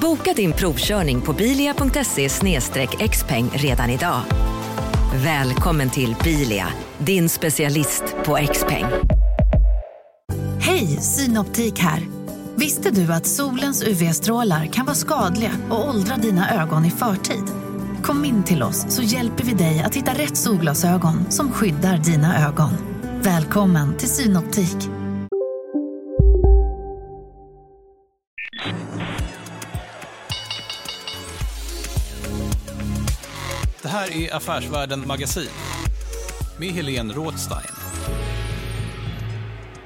Boka din provkörning på bilia.se xpeng redan idag. Välkommen till Bilia, din specialist på X-peng. Hej, Synoptik här. Visste du att solens UV-strålar kan vara skadliga och åldra dina ögon i förtid? Kom in till oss så hjälper vi dig att hitta rätt solglasögon som skyddar dina ögon. Välkommen till Synoptik. Här är Affärsvärlden Magasin med Helene Rådstein.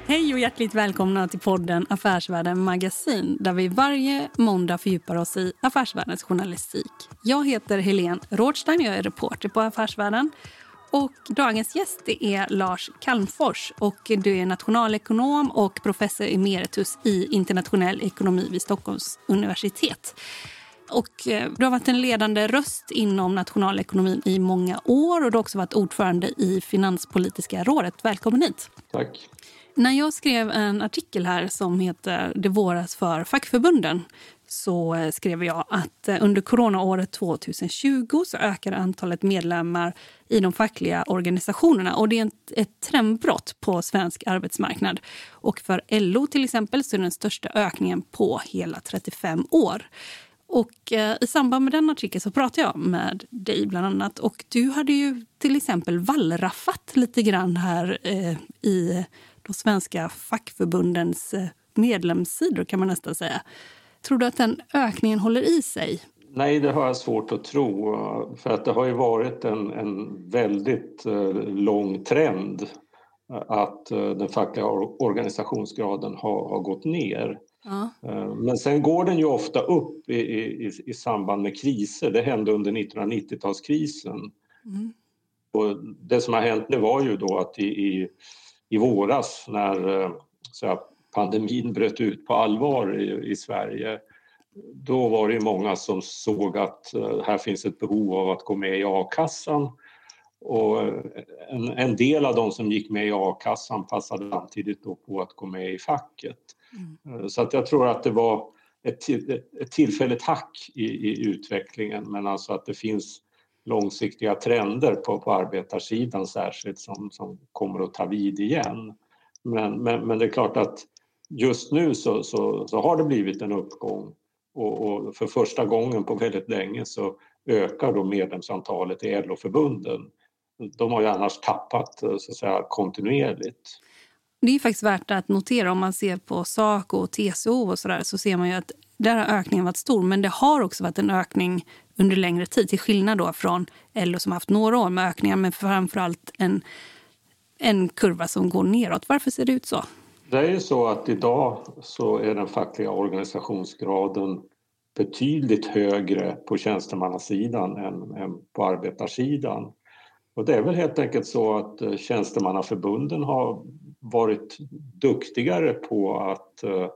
Hej och hjärtligt välkomna till podden Affärsvärlden Magasin där vi varje måndag fördjupar oss i affärsvärldens journalistik. Jag heter Helene Rådstein och jag är reporter på Affärsvärlden. Och dagens gäst är Lars Calmfors. Och du är nationalekonom och professor emeritus i internationell ekonomi vid Stockholms universitet. Och eh, du har varit en ledande röst inom nationalekonomin i många år och du har också varit ordförande i Finanspolitiska rådet. Välkommen hit. Tack. När jag skrev en artikel här som heter Det våras för fackförbunden så eh, skrev jag att eh, under coronaåret 2020 så ökar antalet medlemmar i de fackliga organisationerna. Och Det är ett trendbrott på svensk arbetsmarknad. Och För LO till exempel så är det den största ökningen på hela 35 år. Och eh, I samband med den artikeln så pratade jag med dig bland annat. Och Du hade ju till exempel wallraffat lite grann här eh, i de svenska fackförbundens eh, medlemssidor kan man nästan säga. Tror du att den ökningen håller i sig? Nej, det har jag svårt att tro. För att det har ju varit en, en väldigt eh, lång trend eh, att eh, den fackliga organisationsgraden har, har gått ner. Ja. Men sen går den ju ofta upp i, i, i samband med kriser. Det hände under 1990-talskrisen. Mm. Och det som har hänt nu var ju då att i, i, i våras när så pandemin bröt ut på allvar i, i Sverige då var det många som såg att eh, här finns ett behov av att gå med i a-kassan. Och eh, en, en, del av de som gick med i a-kassan passade samtidigt då på att gå med i facket. Mm. Så att jag tror att det var ett, ett tillfälligt hack i, i, utvecklingen men alltså att det finns långsiktiga trender på, på arbetarsidan särskilt som, som kommer att ta vid igen. Men, men, men det är klart att just nu så, så, så har det blivit en uppgång och, och, för första gången på väldigt länge så ökar då medlemsantalet i LO-förbunden. De har ju annars tappat så att säga, kontinuerligt. Det är faktiskt värt att notera om man ser på Saco och TCO och så där, så ser man ju att där har ökningen varit stor. Men det har också varit en ökning under längre tid till skillnad då från LO som haft några år med ökningar men framförallt en, en kurva som går neråt. Varför ser det ut så? Det är ju så att idag så är den fackliga organisationsgraden betydligt högre på tjänstemannasidan än, än på arbetarsidan. Och det är väl helt enkelt så att eh, tjänstemannaförbunden har varit duktigare på att eh,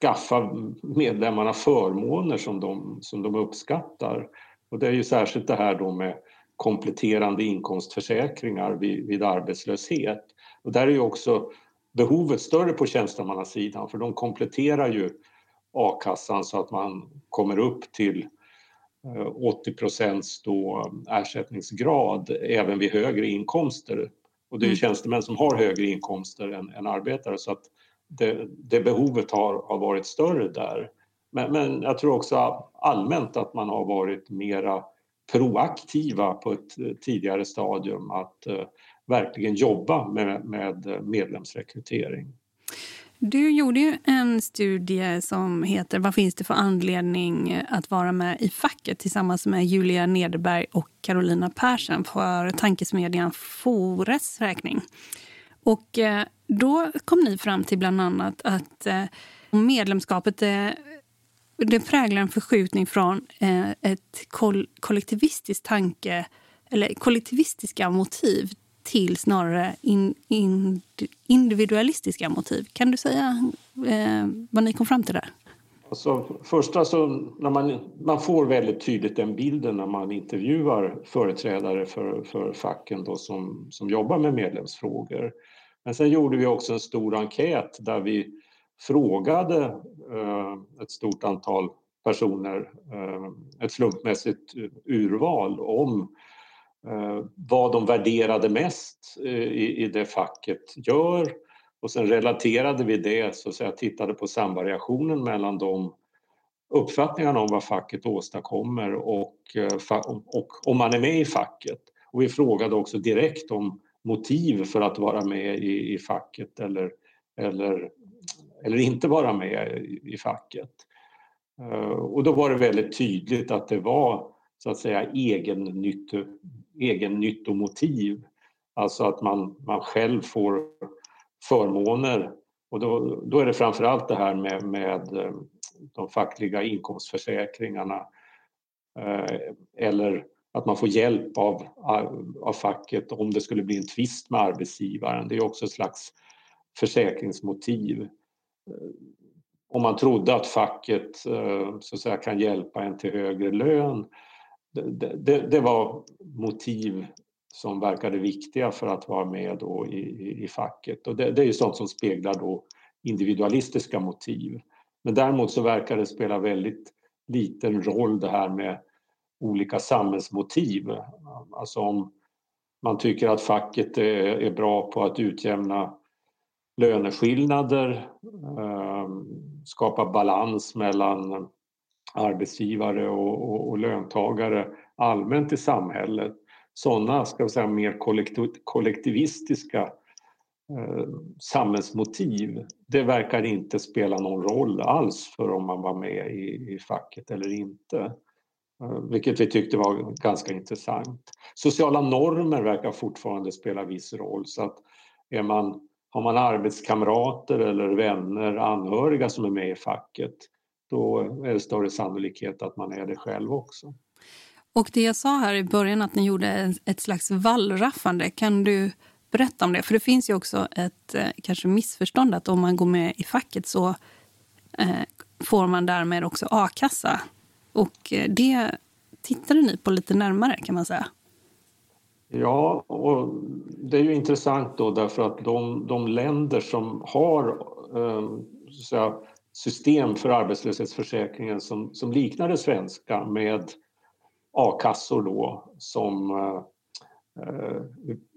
skaffa medlemmarna förmåner som de, som de uppskattar. Och det är ju särskilt det här då med kompletterande inkomstförsäkringar vid, vid arbetslöshet. Och där är ju också behovet större på tjänstemannasidan för de kompletterar ju a-kassan så att man kommer upp till eh, 80 procents eh, ersättningsgrad även vid högre inkomster. Och det är mm. tjänstemän som har högre inkomster än, än arbetare så att det, det, behovet har, har varit större där. Men, men jag tror också allmänt att man har varit mera proaktiva på ett tidigare stadium att uh, verkligen jobba med, med medlemsrekrytering. Du gjorde ju en studie som heter Vad finns det för anledning att vara med i facket tillsammans med Julia Nederberg och Carolina Persson för tankesmedjan Fores räkning. Och eh, då kom ni fram till bland annat att eh, medlemskapet eh, det präglar en förskjutning från ett kollektivistiskt tanke eller kollektivistiska motiv till snarare in, in, individualistiska motiv. Kan du säga eh, vad ni kom fram till där? Alltså, första så när man, man får väldigt tydligt den bilden när man intervjuar företrädare för, för facken då som, som jobbar med medlemsfrågor. Men sen gjorde vi också en stor enkät där vi frågade eh, ett stort antal personer, eh, ett slumpmässigt eh, urval om eh, Eh, vad de värderade mest eh, i, i det facket gör och sen relaterade vi det, så att säga, tittade på samvariationen mellan de uppfattningarna om vad facket åstadkommer och, eh, och om man är med i facket. Och vi frågade också direkt om motiv för att vara med i, i facket eller, eller, eller inte vara med i, i facket. Och då var det väldigt tydligt att det var så att säga egen egennyttomotiv. Alltså att man, man själv får förmåner och då, då är det framförallt det här med, med eh, de fackliga inkomstförsäkringarna eh, eller att man får hjälp av, eh, av facket om det skulle bli en tvist med arbetsgivaren. Det är också ett slags försäkringsmotiv. Om man trodde att facket så att säga, kan hjälpa en till högre lön. Det, det, det var motiv som verkade viktiga för att vara med då i, i, i facket. Och det, det är ju sånt som speglar då individualistiska motiv. Men däremot så verkar det spela väldigt liten roll det här med olika samhällsmotiv. Alltså om man tycker att facket är, är bra på att utjämna löneskillnader, eh, skapa balans mellan arbetsgivare och, och, och löntagare allmänt i samhället sådana ska vi säga, mer kollektivistiska eh, samhällsmotiv, det verkar inte spela någon roll alls för om man var med i, i facket eller inte. Eh, vilket vi tyckte var ganska intressant. Sociala normer verkar fortfarande spela viss roll så att är man, har man arbetskamrater eller vänner, anhöriga som är med i facket då är det större sannolikhet att man är det själv också. Och det jag sa här i början att ni gjorde ett slags vallraffande, kan du berätta om det? För det finns ju också ett eh, kanske missförstånd att om man går med i facket så eh, får man därmed också a-kassa. Och eh, det tittade ni på lite närmare kan man säga. Ja, och det är ju intressant då därför att de, de länder som har eh, säga, system för arbetslöshetsförsäkringen som, som liknar det svenska med a-kassor då som eh, eh,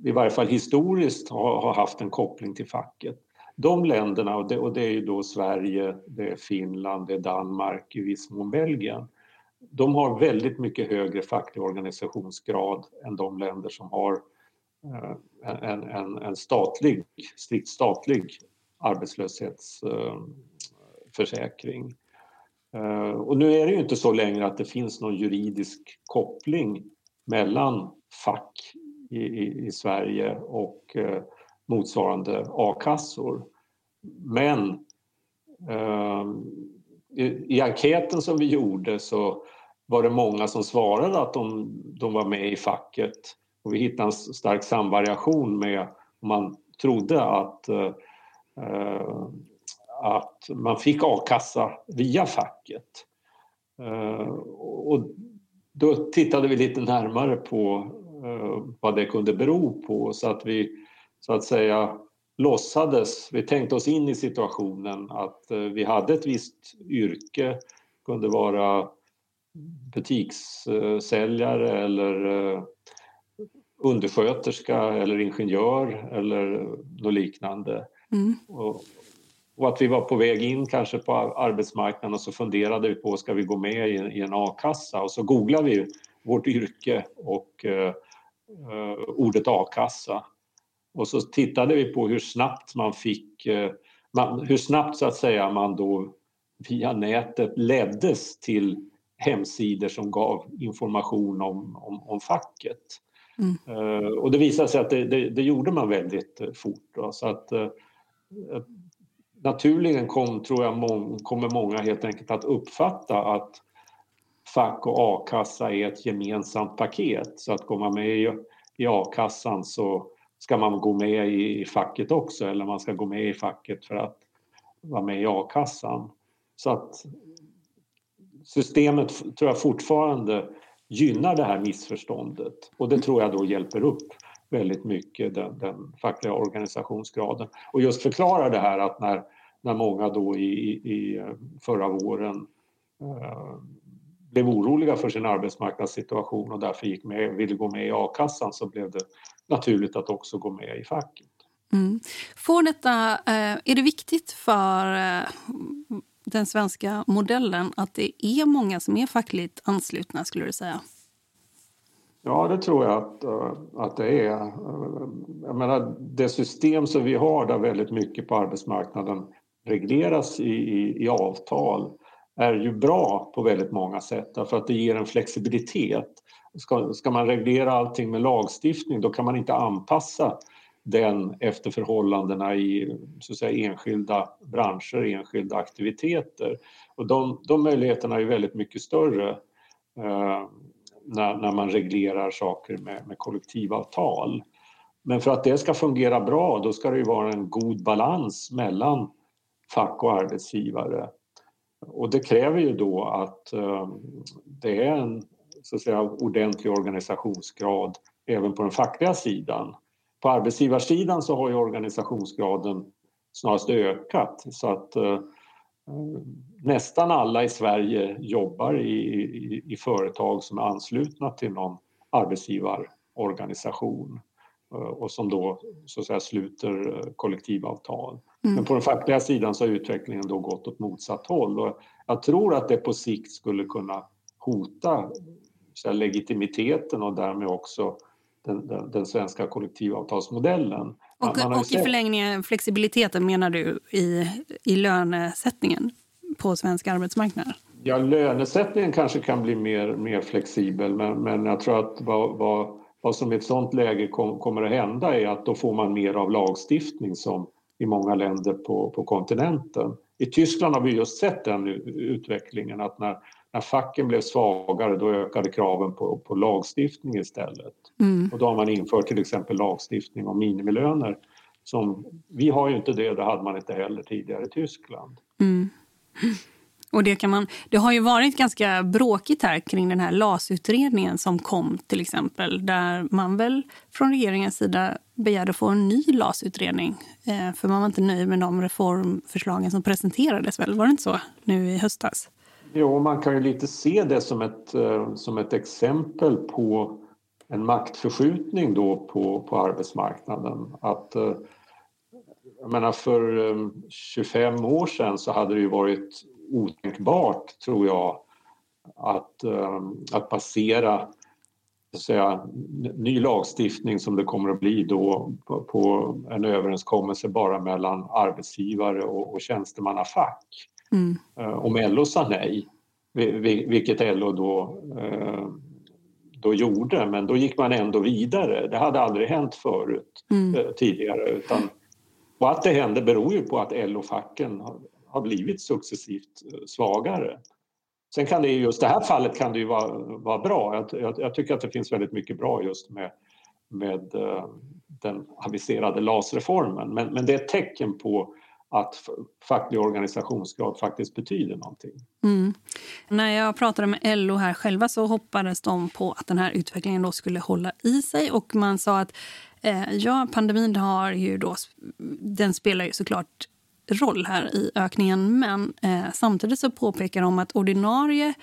i varje fall historiskt har, har, haft en koppling till facket. De länderna, och det, och det är ju då Sverige, det är Finland, det är Danmark, i viss mån Belgien. De har väldigt mycket högre facklig organisationsgrad än de länder som har eh, en, en, en statlig, strikt statlig arbetslöshets... Eh, försäkring. Eh, och nu är det ju inte så längre att det finns någon juridisk koppling mellan fack i, i, i Sverige och eh, motsvarande a-kassor. Men eh, i, i enkäten som vi gjorde så var det många som svarade att de, de var med i facket och vi hittade en stark samvariation med om man trodde att eh, eh att man fick a-kassa via facket. Eh, och då tittade vi lite närmare på eh, vad det kunde bero på så att vi så att säga låtsades, vi tänkte oss in i situationen att eh, vi hade ett visst yrke, kunde vara butikssäljare eller undersköterska eller ingenjör eller något liknande. Mm. Och, och att vi var på väg in kanske på arbetsmarknaden och så funderade vi på ska vi gå med i, i en a-kassa och så googlade vi vårt yrke och eh, eh, ordet a-kassa. Och så tittade vi på hur snabbt man fick, eh, man, hur snabbt så att säga man då via nätet leddes till hemsidor som gav information om, om, om facket. Mm. Uh, och det visade sig att det, det, det gjorde man väldigt fort. Då, så att, uh, naturligen kom, tror jag, må, kommer många helt enkelt att uppfatta att fack och a-kassa är ett gemensamt paket. Så att går man med i, i a-kassan så ska man gå med i, i facket också eller man ska gå med i facket för att vara med i a-kassan. Så att systemet tror jag fortfarande gynnar det här missförståndet och det tror jag då hjälper upp väldigt mycket den, den fackliga organisationsgraden. Och just förklara det här att när, när många då i, i förra våren eh, blev oroliga för sin arbetsmarknadssituation och därför gick med, ville gå med i a-kassan så blev det naturligt att också gå med i facket. Mm. Får detta, eh, är det viktigt för eh, den svenska modellen att det är många som är fackligt anslutna skulle du säga? Ja, det tror jag att, eh, att det är. Jag menar, det system som vi har där väldigt mycket på arbetsmarknaden regleras i, i, i avtal är ju bra på väldigt många sätt därför att det ger en flexibilitet. Ska, ska man reglera allting med lagstiftning då kan man inte anpassa den efter förhållandena i så att säga, enskilda branscher, enskilda aktiviteter. Och de, de möjligheterna är väldigt mycket större eh, när, när man reglerar saker med, med kollektivavtal. Men för att det ska fungera bra då ska det ju vara en god balans mellan fack och arbetsgivare. Och det kräver ju då att eh, det är en så att säga, ordentlig organisationsgrad även på den fackliga sidan. På arbetsgivarsidan så har ju organisationsgraden snarast ökat så att eh, nästan alla i Sverige jobbar i, i, i, företag som är anslutna till någon arbetsgivarorganisation eh, och som då så att säga sluter kollektivavtal. Mm. Men på den fackliga sidan så har utvecklingen då gått åt motsatt håll och jag tror att det på sikt skulle kunna hota så legitimiteten och därmed också den, den, den svenska kollektivavtalsmodellen. Och, och i förlängningen flexibiliteten menar du i, i lönesättningen på svensk arbetsmarknad? Ja, lönesättningen kanske kan bli mer, mer flexibel men, men jag tror att vad, vad, vad som i ett sådant läge kom, kommer att hända är att då får man mer av lagstiftning som i många länder på, på kontinenten. I Tyskland har vi just sett den utvecklingen att när, när facken blev svagare då ökade kraven på, på lagstiftning istället. Mm. Och då har man infört till exempel lagstiftning om minimilöner. Som, vi har ju inte det, det hade man inte heller tidigare i Tyskland. Mm. Och det, kan man, det har ju varit ganska bråkigt här kring den här LAS-utredningen som kom till exempel. Där man väl från regeringens sida begärde att få en ny LAS-utredning. Eh, för man var inte nöjd med de reformförslagen som presenterades väl? Var det inte så nu i höstas? Jo, man kan ju lite se det som ett, eh, som ett exempel på en maktförskjutning då på, på arbetsmarknaden. Att, eh, jag menar för eh, 25 år sedan så hade det ju varit otänkbart, tror jag, att, att basera säga, ny lagstiftning som det kommer att bli då på, på en överenskommelse bara mellan arbetsgivare och, och tjänstemannafack. Mm. Eh, om LO sa nej, vilket LO då, eh, då gjorde, men då gick man ändå vidare. Det hade aldrig hänt förut mm. Eh, tidigare. Utan, och att det hände beror ju på att LO-facken har blivit successivt svagare. Sen kan det i just det här fallet kan det ju vara, vara bra. Jag, jag, jag, tycker att det finns väldigt mycket bra just med, med eh, den aviserade LAS-reformen. Men, men det är ett tecken på att facklig organisationsgrad faktiskt betyder någonting. Mm. När jag pratade med LO här själva så hoppades de på att den här utvecklingen då skulle hålla i sig och man sa att eh, ja, pandemin har ju då, den spelar ju såklart roll här i ökningen men eh, samtidigt så påpekar de att ordinarie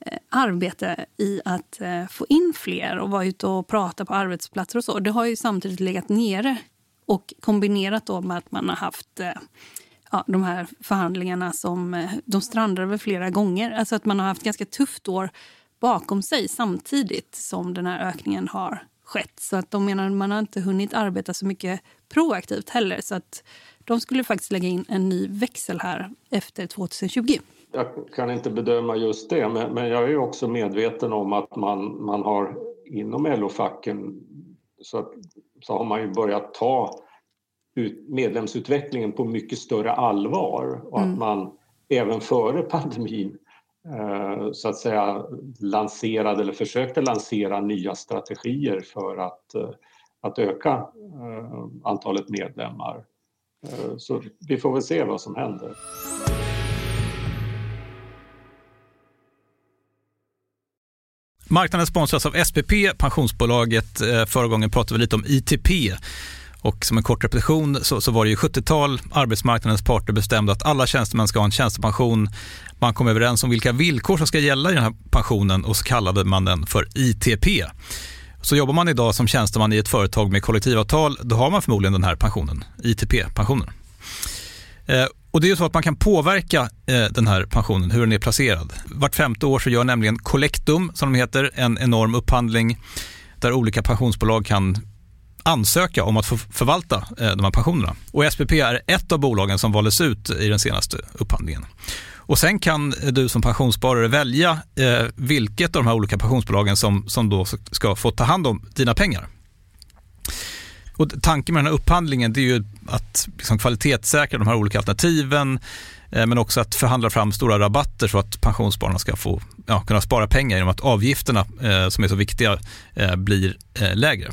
eh, arbete i att eh, få in fler och vara ute och prata på arbetsplatser och så, det har ju samtidigt legat nere och kombinerat då med att man har haft eh, ja, de här förhandlingarna som eh, de strandade väl flera gånger. Alltså att man har haft ganska tufft år bakom sig samtidigt som den här ökningen har skett. Så att de menar att man har inte hunnit arbeta så mycket proaktivt heller. Så att de skulle faktiskt lägga in en ny växel här efter 2020. Jag kan inte bedöma just det, men, men jag är också medveten om att man, man har inom LO-facken så, så har man ju börjat ta medlemsutvecklingen på mycket större allvar och mm. att man även före pandemin eh, så att säga lanserade eller försökte lansera nya strategier för att, eh, att öka eh, antalet medlemmar. Eh, så vi får väl se vad som händer. Marknaden sponsras av SPP, pensionsbolaget. Eh, förra gången pratade vi lite om ITP och som en kort repetition så, så var det ju 70-tal, arbetsmarknadens parter bestämde att alla tjänstemän ska ha en tjänstepension. Man kom överens om vilka villkor som ska gälla i den här pensionen och så kallade man den för ITP. Så jobbar man idag som tjänsteman i ett företag med kollektivavtal, då har man förmodligen den här pensionen, ITP-pensionen. Eh, och det är ju så att man kan påverka eh, den här pensionen, hur den är placerad. Vart femte år så gör nämligen Collectum, som de heter, en enorm upphandling där olika pensionsbolag kan ansöka om att få förvalta eh, de här pensionerna. Och SPP är ett av bolagen som valdes ut i den senaste upphandlingen. Och sen kan du som pensionssparare välja eh, vilket av de här olika pensionsbolagen som, som då ska få ta hand om dina pengar. Och tanken med den här upphandlingen är ju att liksom kvalitetssäkra de här olika alternativen eh, men också att förhandla fram stora rabatter så att pensionsspararna ska få ja, kunna spara pengar genom att avgifterna eh, som är så viktiga eh, blir eh, lägre.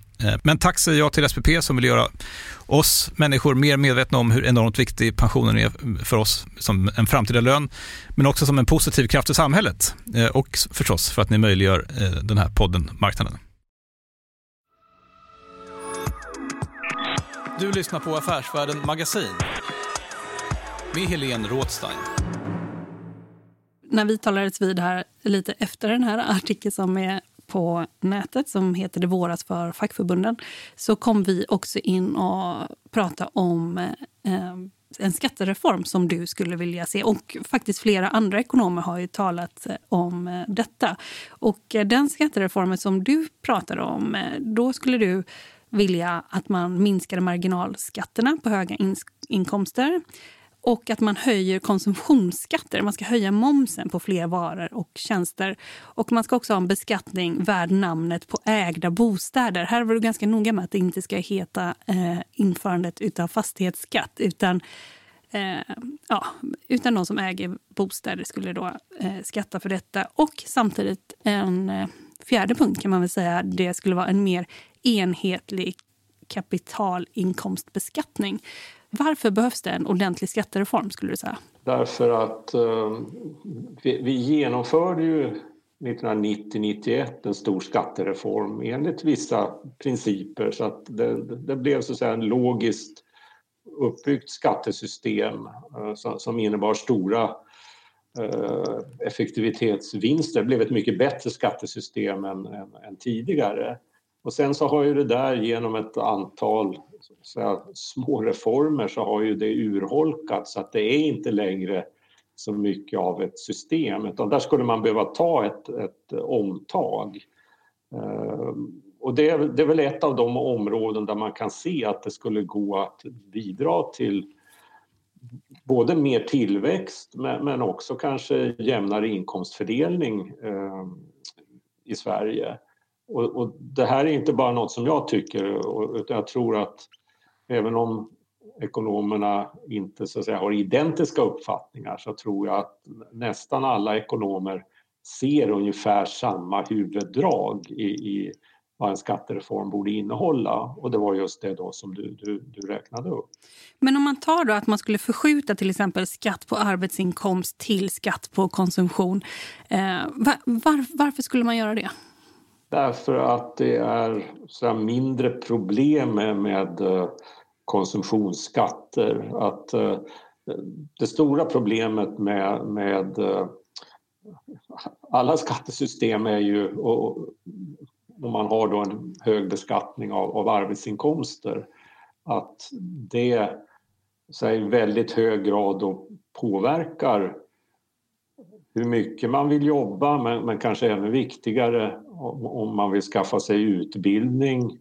men tack säger jag till SPP som vill göra oss människor mer medvetna om hur enormt viktig pensionen är för oss som en framtida lön, men också som en positiv kraft i samhället eh, och förstås för att ni möjliggör eh, den här podden Marknaden. Du lyssnar på Affärsvärlden Magasin med Helene Rådstein. När vi talades vid här lite efter den här artikeln som är på nätet som heter Det våras för fackförbunden så kom vi också in och pratade om eh, en skattereform som du skulle vilja se. Och faktiskt flera andra ekonomer har ju talat eh, om eh, detta. Och eh, den skattereformen som du pratade om, eh, då skulle du vilja att man minskade marginalskatterna på höga inkomster och att man höjer konsumtionsskatter. Man ska höja momsen på fler varor och tjänster. Och Man ska också ha en beskattning värd namnet på ägda bostäder. Här var du ganska noga med att det inte ska heta eh, införandet av fastighetsskatt utan Eh, ja, utan de som äger bostäder skulle då eh, skatta för detta. Och samtidigt en eh, fjärde punkt kan man väl säga, det skulle vara en mer enhetlig kapitalinkomstbeskattning. Varför behövs det en ordentlig skattereform skulle du säga? Därför att eh, vi, vi genomförde ju 1990-91 en stor skattereform enligt vissa principer så att det, det blev så att säga en logiskt uppbyggt skattesystem eh, som, som innebar stora eh, effektivitetsvinster. Det blev ett mycket bättre skattesystem än, än, än tidigare. Och sen så har ju det där genom ett antal säga, små reformer så har ju det urholkats så att det är inte längre så mycket av ett system utan där skulle man behöva ta ett, ett omtag. Eh, och det är, det är väl ett av de områden där man kan se att det skulle gå att bidra till både mer tillväxt men också kanske jämnare inkomstfördelning eh, i Sverige. Och, och, det här är inte bara något som jag tycker utan jag tror att även om ekonomerna inte så att säga, har identiska uppfattningar så tror jag att nästan alla ekonomer ser ungefär samma huvuddrag i, i vad en skattereform borde innehålla. Och det var just det då som du, du, du räknade upp. Men om man tar då att man skulle förskjuta till exempel skatt på arbetsinkomst till skatt på konsumtion. Eh, var, var, varför skulle man göra det? Därför att det är så mindre problem med, eh, konsumtionsskatter. Att, eh, det stora problemet med, med eh, alla skattesystem är ju, om man har då en hög beskattning av, av arbetsinkomster, att det så i väldigt hög grad då påverkar hur mycket man vill jobba men, men kanske ännu viktigare om, om, man vill skaffa sig utbildning,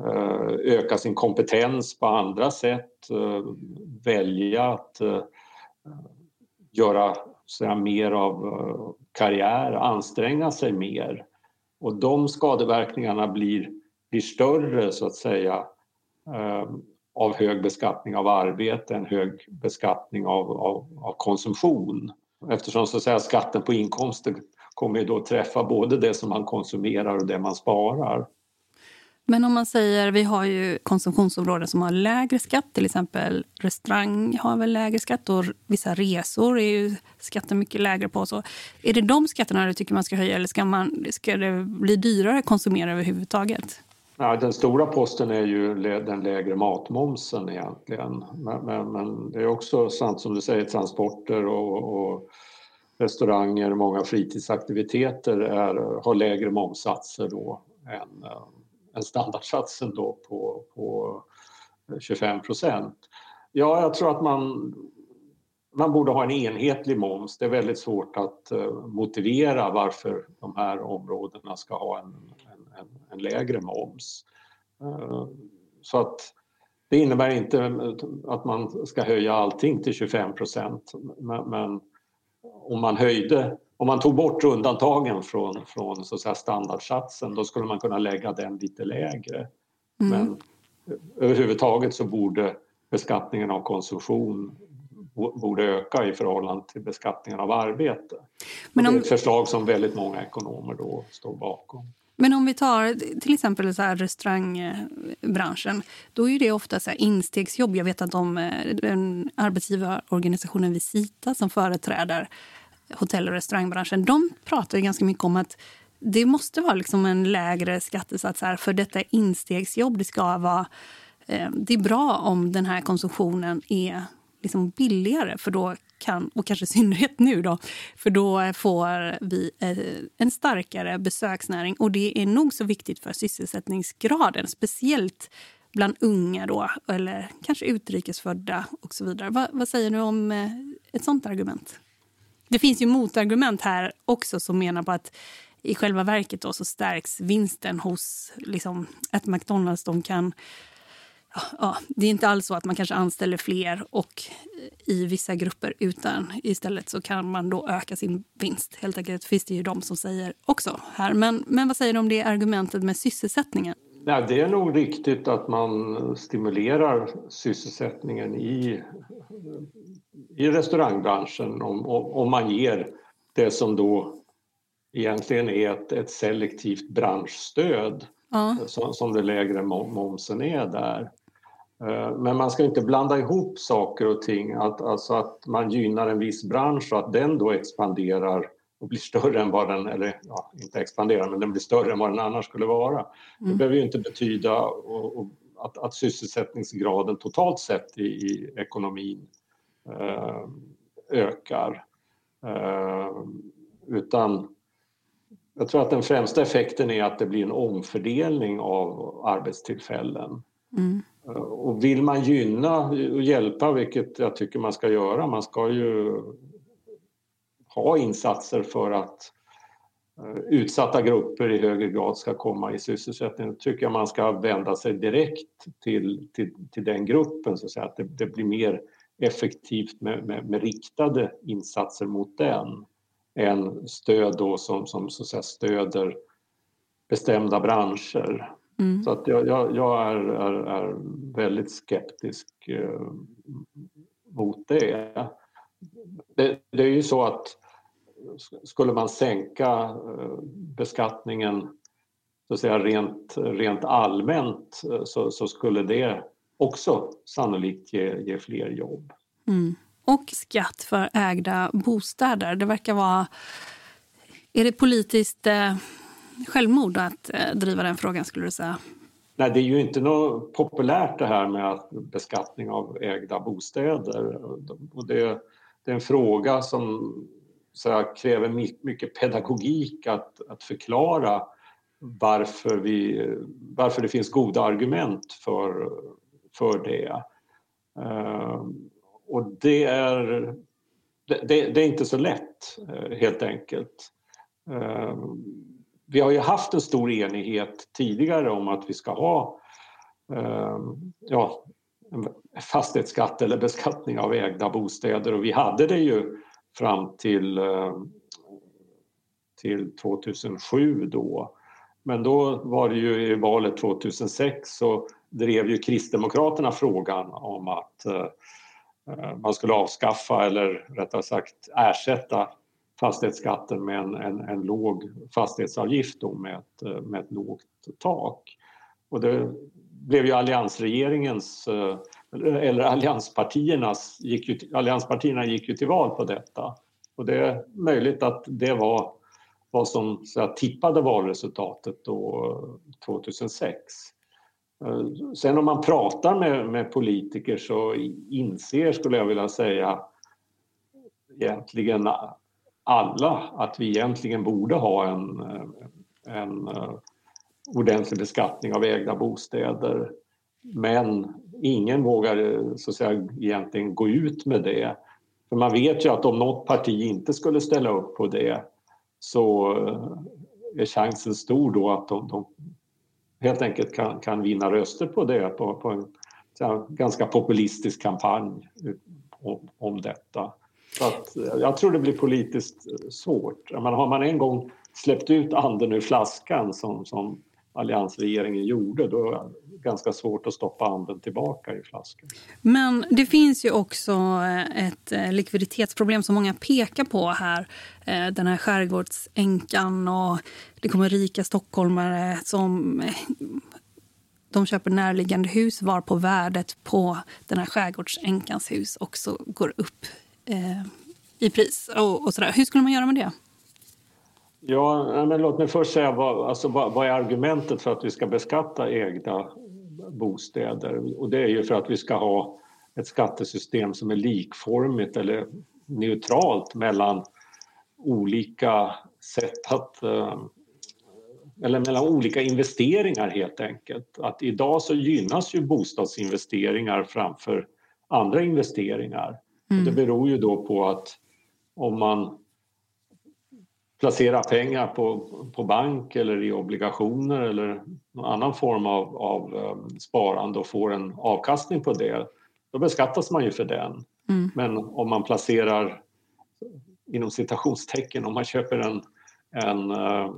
eh, öka sin kompetens på andra sätt, eh, välja att eh, göra säga, mer av karriär, anstränga sig mer. Och de skadeverkningarna blir, blir större så att säga av hög beskattning av arbete än hög beskattning av, av, av konsumtion. Eftersom så att säga, skatten på inkomster kommer ju då träffa både det som man konsumerar och det man sparar. Men om man säger, vi har ju konsumtionsområden som har lägre skatt, till exempel restaurang har väl lägre skatt och vissa resor är ju skatten mycket lägre på. Så är det de skatterna du tycker man ska höja eller ska, man, ska det bli dyrare att konsumera överhuvudtaget? Ja, den stora posten är ju den lägre matmomsen egentligen. Men, men, men det är också sant som du säger, transporter och, och restauranger, många fritidsaktiviteter är, har lägre momssatser då än, eh, än standardsatsen då på, på 25 procent. Ja, jag tror att man, man borde ha en enhetlig moms. Det är väldigt svårt att eh, motivera varför de här områdena ska ha en, en, en lägre moms. Eh, så att det innebär inte att man ska höja allting till 25 procent men om man höjde, om man tog bort undantagen från, från så att säga, standardsatsen då skulle man kunna lägga den lite lägre. Mm. Men överhuvudtaget så borde beskattningen av konsumtion borde öka i förhållande till beskattningen av arbete. Men om... Det är ett förslag som väldigt många ekonomer då står bakom. Men om vi tar till exempel så här restaurangbranschen, då är det ofta så instegsjobb. Jag vet att de, eh, den arbetsgivarorganisationen Visita som företräder hotell och restaurangbranschen, de pratar ganska mycket om att det måste vara liksom en lägre skattesats här för detta instegsjobb. Det ska vara eh, det är bra om den här konsumtionen är liksom billigare för då kan, och kanske i synnerhet nu då, för då får vi eh, en starkare besöksnäring och det är nog så viktigt för sysselsättningsgraden, speciellt bland unga då, eller kanske utrikesfödda och så vidare. Vad, vad säger du om eh, ett sånt argument? Det finns ju motargument här också som menar på att i själva verket då så stärks vinsten hos liksom, att McDonalds. De kan ja, det är inte alls så att man kanske anställer fler och i vissa grupper utan istället så kan man då öka sin vinst. Helt enkelt finns det ju de som säger också här. Men, men vad säger du om det argumentet med sysselsättningen? Nej, det är nog riktigt att man stimulerar sysselsättningen i, i restaurangbranschen om, om man ger det som då egentligen är ett, ett selektivt branschstöd ja. som, som det lägre momsen är där. Eh, men man ska inte blanda ihop saker och ting, att, alltså att man gynnar en viss bransch och att den då expanderar och blir större än vad den, eller ja, inte expanderar, men den blir större än vad den annars skulle vara. Mm. Det behöver ju inte betyda och, och att, att sysselsättningsgraden totalt sett i, i ekonomin eh, ökar. Eh, utan jag tror att den främsta effekten är att det blir en omfördelning av arbetstillfällen. Mm. Och vill man gynna och hjälpa, vilket jag tycker man ska göra, man ska ju ha insatser för att eh, utsatta grupper i högre grad ska komma i sysselsättning. Då tycker jag man ska vända sig direkt till, till, till den gruppen så att, säga, att det, det blir mer effektivt med, med, med, riktade insatser mot den än stöd då som, som så att säga, stöder bestämda branscher. Mm. Så att jag, jag, jag är, är, är, väldigt skeptisk eh, mot det. det. det. är ju så att skulle man sänka eh, beskattningen så att säga rent, rent allmänt så, så skulle det också sannolikt ge, ge fler jobb. Mm. Och skatt för ägda bostäder. Det verkar vara... Är det politiskt eh, självmord att eh, driva den frågan, skulle du säga? Nej, det är ju inte något populärt det här med beskattning av ägda bostäder. Och det, det är en fråga som så här, kräver mycket pedagogik att, att förklara varför, vi, varför det finns goda argument för, för det. Ehm, och det är, det, det, är inte så lätt, eh, helt enkelt. Ehm, vi har ju haft en stor enighet tidigare om att vi ska ha ehm, ja, fastighetsskatt eller beskattning av ägda bostäder och vi hade det ju fram till, ehm, till 2007 då. Men då var det ju i valet 2006 så drev ju Kristdemokraterna frågan om att eh, eh man skulle avskaffa eller rättare sagt ersätta fastighetsskatten med en, en, en låg fastighetsavgift då med ett, med ett lågt tak. Och det blev ju alliansregeringens, eh, eller allianspartiernas, gick ju, allianspartierna gick ju till val på detta. Och det är möjligt att det var vad som så här, tippade valresultatet då eh, 2006. Eh, sen om man pratar med, med politiker så inser, skulle jag vilja säga, egentligen alla att vi egentligen borde ha en, en eh, ordentlig beskattning av ägda bostäder. Men ingen vågar eh, så att säga, egentligen gå ut med det. För man vet ju att om något parti inte skulle ställa upp på det så eh, är chansen stor då att de, de helt enkelt kan, kan vinna röster på det, på, på en här, ganska populistisk kampanj om, om detta. Så att, eh, jag tror det blir politiskt eh, svårt. Men har man en gång släppt ut anden ur flaskan som, som alliansregeringen gjorde, då är det ganska svårt att stoppa anden tillbaka i flaskan. Men det finns ju också eh, ett likviditetsproblem som många pekar på här. Den här skärgårdsänkan och det kommer rika stockholmare som de köper närliggande hus var på värdet på den här skärgårdsänkans hus också går upp eh, i pris. Och, och sådär. Hur skulle man göra med det? Ja, men låt mig först säga vad, alltså, vad, vad är argumentet för att vi ska beskatta ägda bostäder? Och det är ju för att vi ska ha ett skattesystem som är likformigt eller neutralt mellan olika sätt att eh, eller mellan olika investeringar helt enkelt. Att idag så gynnas ju bostadsinvesteringar framför andra investeringar. Mm. det beror ju då på att om man placera pengar på, på bank eller i obligationer eller någon annan form av, av um, sparande och får en avkastning på det, då beskattas man ju för den. Mm. Men om man placerar, inom citationstecken, om man köper en, en, uh,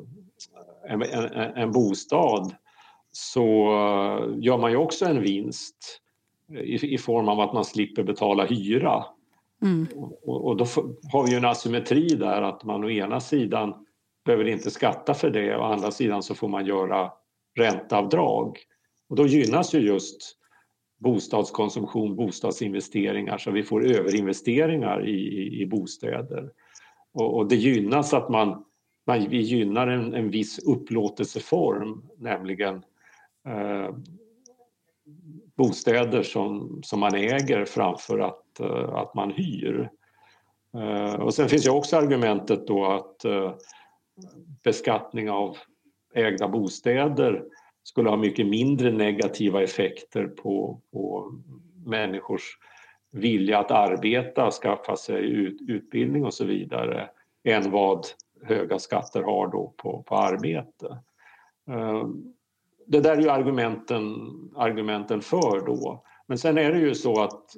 en, en, en bostad så uh, gör man ju också en vinst i, i form av att man slipper betala hyra. Mm. Och, och, då har vi ju en asymmetri där att man å ena sidan behöver inte skatta för det och å andra sidan så får man göra ränteavdrag. Och då gynnas ju just bostadskonsumtion, bostadsinvesteringar så vi får överinvesteringar i, i, i bostäder. Och, och, det gynnas att man, man vi gynnar en, en viss upplåtelseform, nämligen eh, bostäder som, som man äger framför att, eh, att man hyr. Eh, och sen finns ju också argumentet då att eh, beskattning av ägda bostäder skulle ha mycket mindre negativa effekter på, på människors vilja att arbeta, skaffa sig ut, utbildning och så vidare än vad höga skatter har då på, på arbete det där är ju argumenten, argumenten för då. Men sen är det ju så att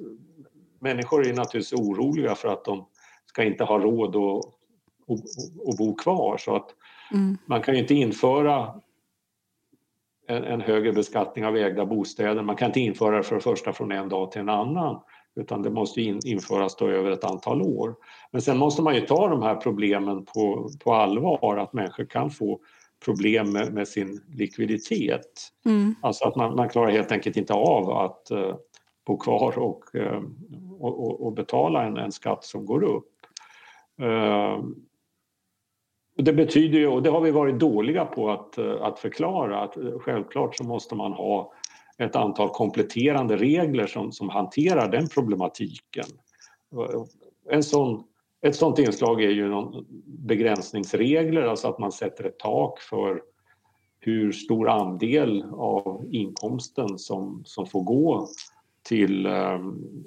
människor är naturligtvis oroliga för att de ska inte ha råd att, att, att bo kvar. Så att mm. man kan ju inte införa en, en, högre beskattning av ägda bostäder. Man kan inte införa det för det första från en dag till en annan utan det måste in, införas då över ett antal år. Men sen måste man ju ta de här problemen på, på allvar, att människor kan få problem med, med sin likviditet. Mm. Alltså att man, man klarar helt enkelt inte av att uh, bo kvar och, uh, och, och, betala en, en skatt som går upp. Uh, det betyder ju, och det har vi varit dåliga på att, att förklara, att självklart så måste man ha ett antal kompletterande regler som, som hanterar den problematiken. En sån, ett sådant inslag är ju någon begränsningsregler, alltså att man sätter ett tak för hur stor andel av inkomsten som, som får gå till um,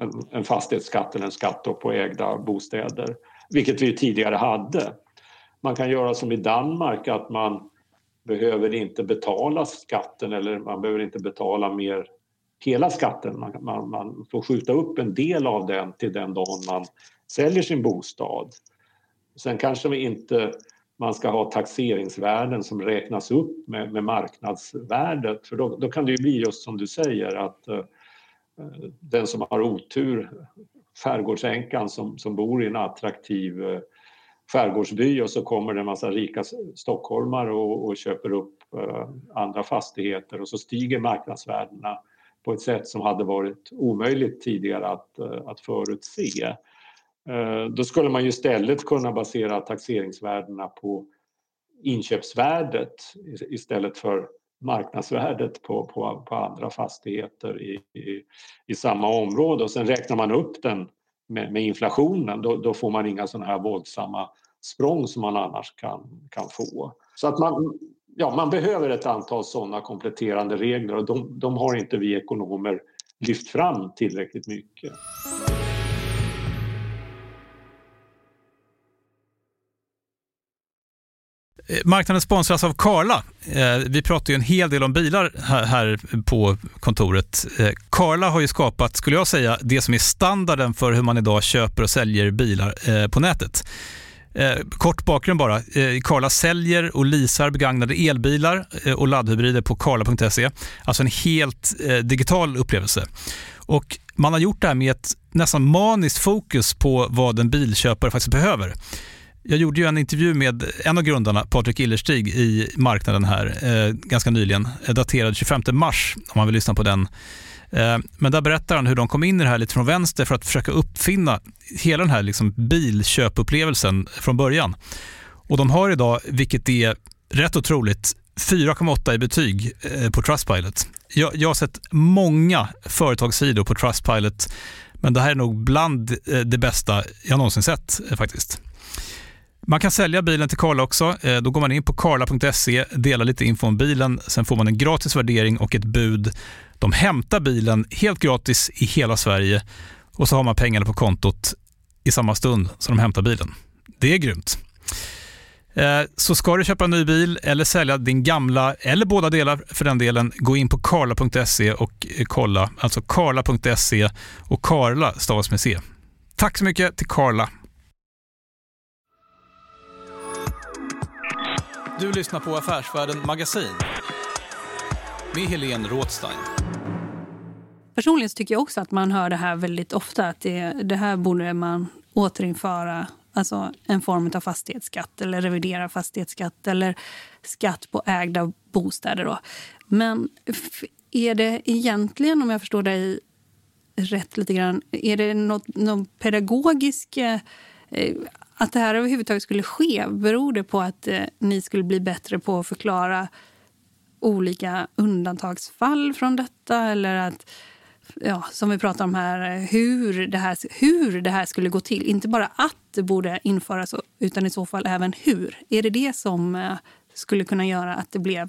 en, en fastighetsskatt eller en skatt på ägda bostäder, vilket vi tidigare hade. Man kan göra som i Danmark, att man behöver inte betala skatten eller man behöver inte betala mer hela skatten. Man, man, man, får skjuta upp en del av den till den dagen man säljer sin bostad. Sen kanske vi inte man ska ha taxeringsvärden som räknas upp med, med marknadsvärdet för då, då, kan det ju bli just som du säger att eh, den som har otur, skärgårdsänkan som, som bor i en attraktiv eh, skärgårdsby och så kommer det en massa rika stockholmare och, och köper upp eh, andra fastigheter och så stiger marknadsvärdena på ett sätt som hade varit omöjligt tidigare att, eh, att förutse. Eh, då skulle man ju istället kunna basera taxeringsvärdena på inköpsvärdet istället för marknadsvärdet på, på, på andra fastigheter i, i, i, samma område och sen räknar man upp den med, med inflationen då, då, får man inga sådana här våldsamma språng som man annars kan, kan få. Så att man, ja, man behöver ett antal sådana kompletterande regler och de, de har inte vi ekonomer lyft fram tillräckligt mycket. Eh, marknaden sponsras av Karla. Eh, vi pratar ju en hel del om bilar här på kontoret. Eh, Karla har ju skapat, skulle jag säga, det som är standarden för hur man idag köper och säljer bilar på nätet. Eh, kort bakgrund bara. Eh, Karla säljer och leasar begagnade elbilar eh, och laddhybrider på karla.se. Alltså en helt eh, digital upplevelse. Och man har gjort det här med ett nästan maniskt fokus på vad en bilköpare faktiskt behöver. Jag gjorde ju en intervju med en av grundarna, Patrik Illerstig, i marknaden här eh, ganska nyligen, eh, daterad 25 mars, om man vill lyssna på den Eh, men där berättar han hur de kom in i det här lite från vänster för att försöka uppfinna hela den här liksom bilköpupplevelsen från början. Och de har idag, vilket är rätt otroligt, 4,8 i betyg eh, på Trustpilot. Jag, jag har sett många företagssidor på Trustpilot, men det här är nog bland eh, det bästa jag någonsin sett faktiskt. Man kan sälja bilen till Karla också. Då går man in på karla.se, delar lite info om bilen, sen får man en gratis värdering och ett bud de hämtar bilen helt gratis i hela Sverige och så har man pengarna på kontot i samma stund som de hämtar bilen. Det är grymt. Eh, så ska du köpa en ny bil eller sälja din gamla, eller båda delar för den delen, gå in på karla.se och eh, kolla. Alltså karla.se och Karla stavas med C. Tack så mycket till Karla. Du lyssnar på Affärsvärlden Magasin med Helene Rådstein. Personligen tycker jag också att man hör det här väldigt ofta. Att det, det här borde man återinföra alltså en form av fastighetsskatt eller revidera fastighetsskatt eller skatt på ägda bostäder. Då. Men är det egentligen, om jag förstår dig rätt lite grann, är det något, något pedagogisk... Eh, eh, att det här överhuvudtaget skulle ske, beror det på att eh, ni skulle bli bättre på att förklara olika undantagsfall från detta? Eller att, ja, som vi pratar om här, hur det här, hur det här skulle gå till. Inte bara att det borde införas, utan i så fall även hur. Är det det som eh, skulle kunna göra att det blev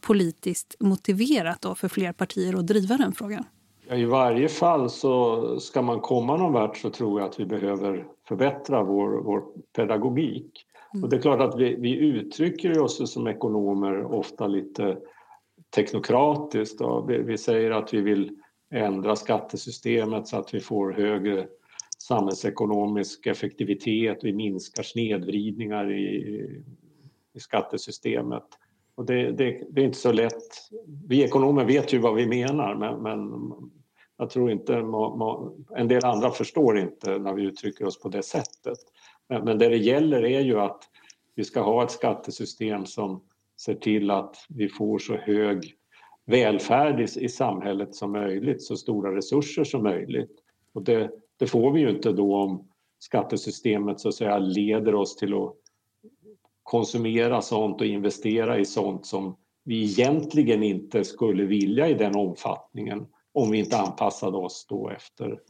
politiskt motiverat då för fler partier att driva den frågan? Ja, I varje fall så ska man komma någon vart så tror jag att vi behöver förbättra vår, vår pedagogik. Och det är klart att vi, vi uttrycker oss som ekonomer ofta lite teknokratiskt. Då. Vi, vi säger att vi vill ändra skattesystemet så att vi får högre samhällsekonomisk effektivitet, vi minskar snedvridningar i, i skattesystemet. Och det, det, det, är inte så lätt. Vi ekonomer vet ju vad vi menar men, men jag tror inte, en del andra förstår inte när vi uttrycker oss på det sättet. Men, men det det gäller är ju att vi ska ha ett skattesystem som ser till att vi får så hög välfärd i, i samhället som möjligt, så stora resurser som möjligt. Och det, det får vi ju inte då om skattesystemet så att säga leder oss till att konsumera sånt och investera i sånt som vi egentligen inte skulle vilja i den omfattningen om vi inte anpassade oss då efter,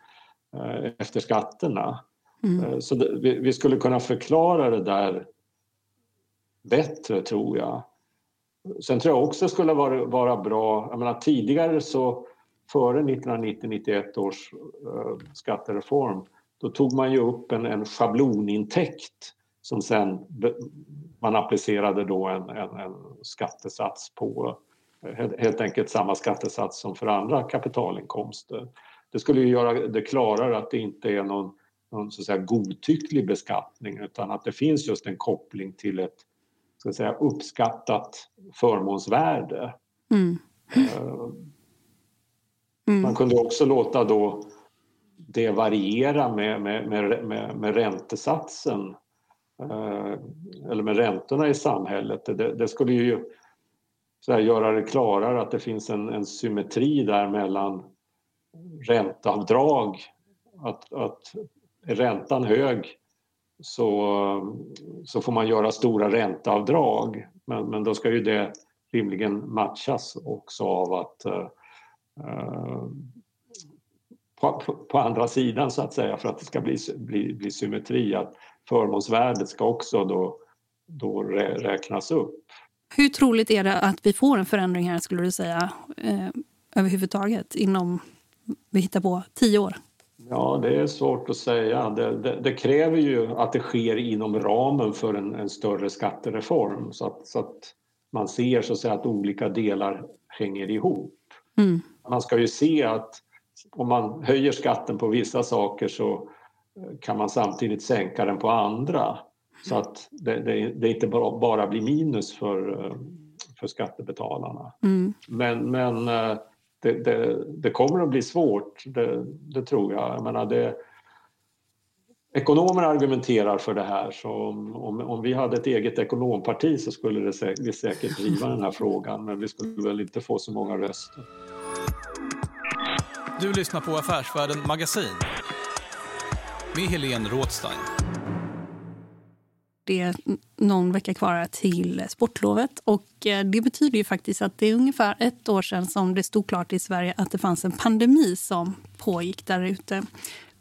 eh, efter skatterna. Mm. Eh, så det, vi, vi, skulle kunna förklara det där bättre tror jag. Sen tror jag också det skulle vara, vara bra, jag menar tidigare så före 1990-91 års uh, skattereform då tog man ju upp en, en schablonintäkt som sen man applicerade då en, en, en skattesats på helt enkelt samma skattesats som för andra kapitalinkomster. Det skulle ju göra det klarare att det inte är någon, någon så att säga, godtycklig beskattning utan att det finns just en koppling till ett så att säga, uppskattat förmånsvärde. Mm. Eh, mm. Man kunde också låta då det variera med, med, med, med, med räntesatsen eh, eller med räntorna i samhället. Det, det skulle ju så här, göra det klarare att det finns en, en symmetri där mellan ränteavdrag, att, att är räntan hög så, så får man göra stora ränteavdrag. Men, men då ska ju det rimligen matchas också av att eh, eh på, på, andra sidan så att säga för att det ska bli, bli, bli symmetri att förmånsvärdet ska också då, då räknas upp. Hur troligt är det att vi får en förändring här skulle du säga eh, överhuvudtaget inom, vi hittar på, tio år? Ja, det är svårt att säga. Det, det, det, kräver ju att det sker inom ramen för en, en större skattereform så att, så att, man ser så att, säga, att olika delar hänger ihop. Mm. Man ska ju se att om man höjer skatten på vissa saker så kan man samtidigt sänka den på andra. Så att det, det, det inte bara, bara blir minus för, eh, för skattebetalarna. Mm. Men, men eh, det, det, det, kommer att bli svårt, det, det tror jag. jag menar det, ekonomer argumenterar för det här så om, om, om, vi hade ett eget ekonomparti så skulle det säkert, vi säkert driva den här frågan men vi skulle väl inte få så många röster. Du lyssnar på Affärsvärlden Magasin med Helene Rådstein det är någon vecka kvar till sportlovet. Och eh, det betyder ju faktiskt att det är ungefär ett år sedan som det stod klart i Sverige att det fanns en pandemi som pågick där ute.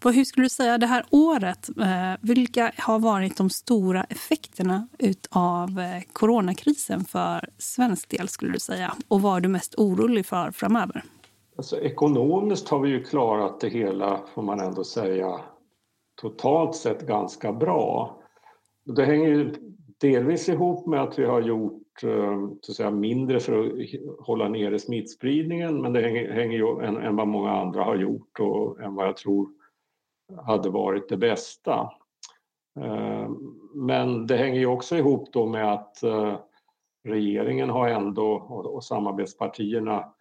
Hur skulle du säga det här året, eh, vilka har varit de stora effekterna av eh, coronakrisen för svensk del skulle du säga? Och vad är du mest orolig för framöver? Alltså, ekonomiskt har vi ju klarat det hela, får man ändå säga, totalt sett ganska bra. Det hänger ju delvis ihop med att vi har gjort eh, så att säga, mindre för att hålla nere smittspridningen men det hänger, hänger ju än, än vad många andra har gjort och än vad jag tror hade varit det bästa. Eh, men det hänger ju också ihop då med att eh, regeringen har ändå och samarbetspartierna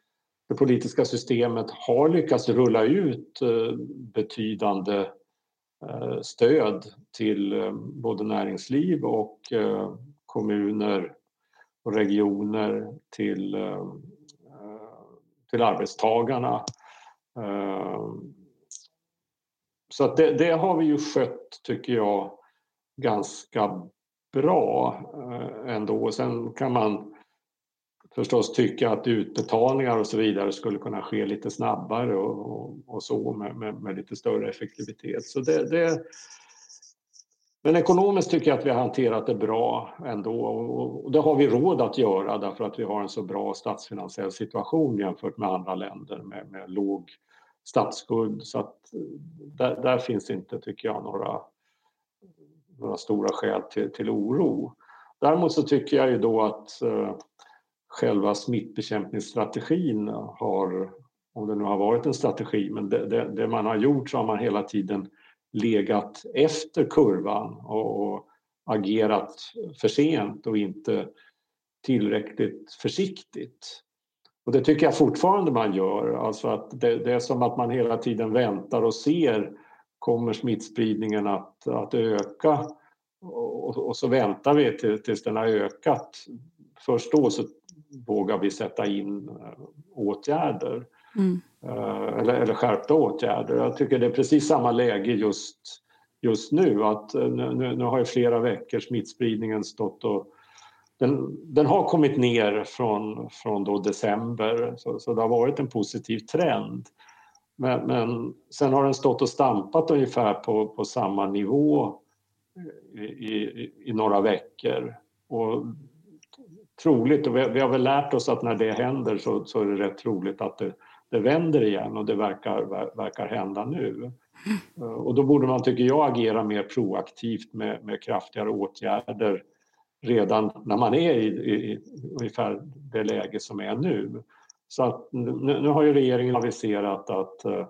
det politiska systemet har lyckats rulla ut betydande Eh, stöd till eh, både näringsliv och eh, kommuner och regioner till, till arbetstagarna. Så att det, det, har vi ju skött, tycker jag, ganska bra ändå. Sen kan man förstås tycka att utbetalningar och så vidare skulle kunna ske lite snabbare och, och, och så med, med, med, lite större effektivitet. Så det, det, men ekonomiskt tycker jag att vi har hanterat det bra ändå och det har vi råd att göra därför att vi har en så bra statsfinansiell situation jämfört med andra länder med, med låg statsskuld. Så att där, där, finns inte, tycker jag, några, några stora skäl till, till oro. Däremot så tycker jag ju då att eh, själva smittbekämpningsstrategin har, om det nu har varit en strategi, men det, det, det man har gjort så har man hela tiden legat efter kurvan och, och agerat för sent och inte tillräckligt försiktigt. Och det tycker jag fortfarande man gör. Alltså att det, det, är som att man hela tiden väntar och ser kommer smittspridningen att, att öka och, och, så väntar vi till, tills den har ökat. Först då så vågar vi sätta in åtgärder. Mm. Eller, eller skärpta åtgärder. Jag tycker det är precis samma läge just, just nu. Att nu, nu har i flera veckor smittspridningen stått och den, den, har kommit ner från, från då december, så, så det har varit en positiv trend. Men, men sen har den stått och stampat ungefär på, på samma nivå i, i, i några veckor. Och troligt, och vi, vi, har väl lärt oss att när det händer så, så är det rätt troligt att det, det vänder igen och det verkar, verkar hända nu. Och då borde man, tycker jag, agera mer proaktivt med, med kraftigare åtgärder redan när man är i, i, i ungefär det läge som är nu. Så att nu, nu har ju regeringen aviserat att uh,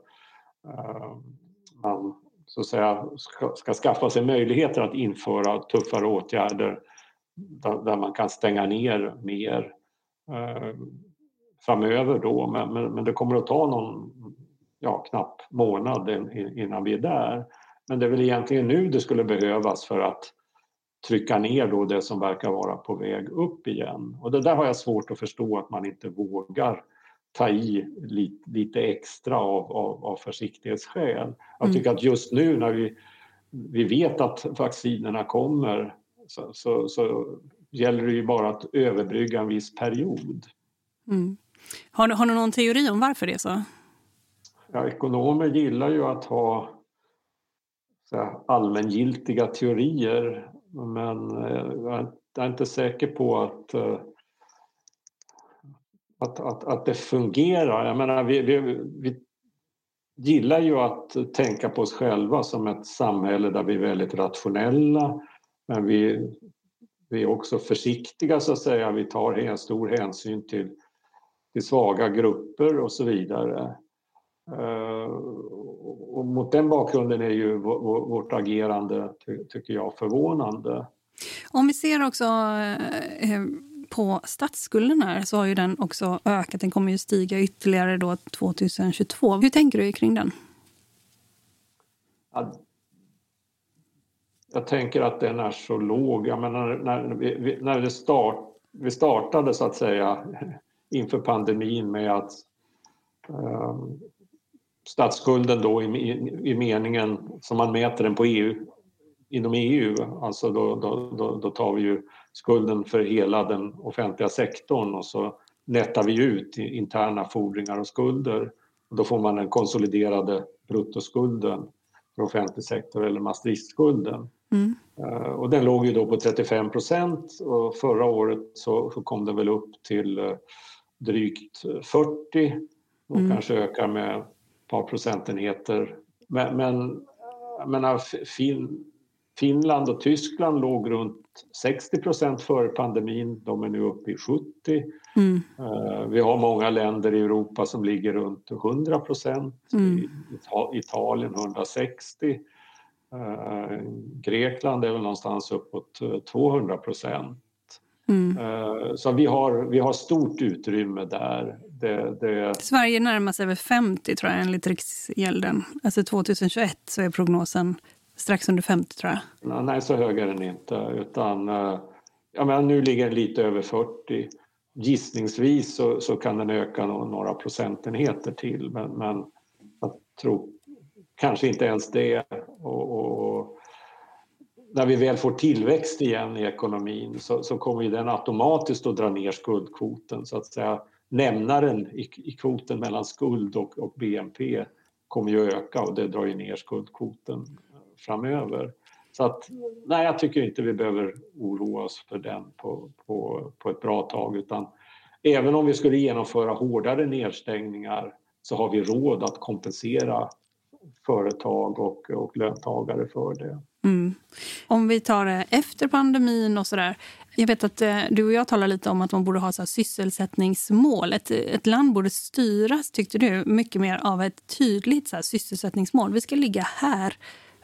man så att säga ska, ska, skaffa sig möjligheter att införa tuffare åtgärder där, man kan stänga ner mer uh, framöver då. Men, men, men, det kommer att ta någon ja, knapp månad innan vi är där. Men det är väl egentligen nu det skulle behövas för att trycka ner då det som verkar vara på väg upp igen. Och det där har jag svårt att förstå att man inte vågar ta i lite, lite extra av, av, av försiktighetsskäl. Jag mm. tycker att just nu när vi, vi vet att vaccinerna kommer så, så, så gäller det ju bara att överbrygga en viss period. Mm. Har, har du någon teori om varför det är så? Ja, ekonomer gillar ju att ha så allmängiltiga teorier men eh, jag är inte säker på att, eh, att, att, att det fungerar. Jag menar, vi, vi, vi gillar ju att tänka på oss själva som ett samhälle där vi är väldigt rationella men vi, vi är också försiktiga så att säga. Vi tar stor hänsyn till, till svaga grupper och så vidare. Eh, och mot den bakgrunden är ju vårt agerande, tycker jag, förvånande. Om vi ser också eh, på statsskulden här så har ju den också ökat. Den kommer ju stiga ytterligare då 2022. Hur tänker du kring den? Ja, jag tänker att den är så låg. Jag menar, när, vi, när det start, vi startade så att säga inför pandemin med att um, statsskulden då i, i, i, meningen som man mäter den på EU, inom EU, alltså då, då, då, då, tar vi ju skulden för hela den offentliga sektorn och så nättar vi ut interna fordringar och skulder. Och då får man den konsoliderade bruttoskulden för offentlig sektor eller Maastrichtskulden. Mm. Uh, och den låg ju då på 35 procent och förra året så, så, kom den väl upp till uh, drygt 40 och mm. kanske ökar med par procentenheter. Men, men menar, fin, Finland och Tyskland låg runt 60 procent före pandemin. De är nu uppe i 70. Mm. Uh, vi har många länder i Europa som ligger runt 100 procent. Mm. Italien 160. Eh, Grekland är väl någonstans uppåt 200 procent. Mm. Uh, så vi har, vi har stort utrymme där. Det, det... Sverige närmar sig över 50 tror jag enligt Riksgälden. Alltså 2021 så är prognosen strax under 50 tror jag. Nej, så hög är den inte. Utan, eh, ja, men nu ligger den lite över 40. Gissningsvis så, så kan den öka några procentenheter till men, men jag tror kanske inte ens det. Och, och, när vi väl får tillväxt igen i ekonomin så, så kommer den automatiskt att dra ner skuldkvoten så att säga nämnaren i, i kvoten mellan skuld och, och BNP kommer ju öka och det drar ju ner skuldkvoten framöver. Så att, nej, jag tycker inte vi behöver oroa oss för den på, på, på ett bra tag utan även om vi skulle genomföra hårdare nedstängningar så har vi råd att kompensera företag och, och löntagare för det. Mm. Om vi tar det efter pandemin och sådär. Jag vet att eh, du och jag talar lite om att man borde ha så sysselsättningsmål. Ett, ett land borde styras, tyckte du, mycket mer av ett tydligt så här, sysselsättningsmål. Vi ska ligga här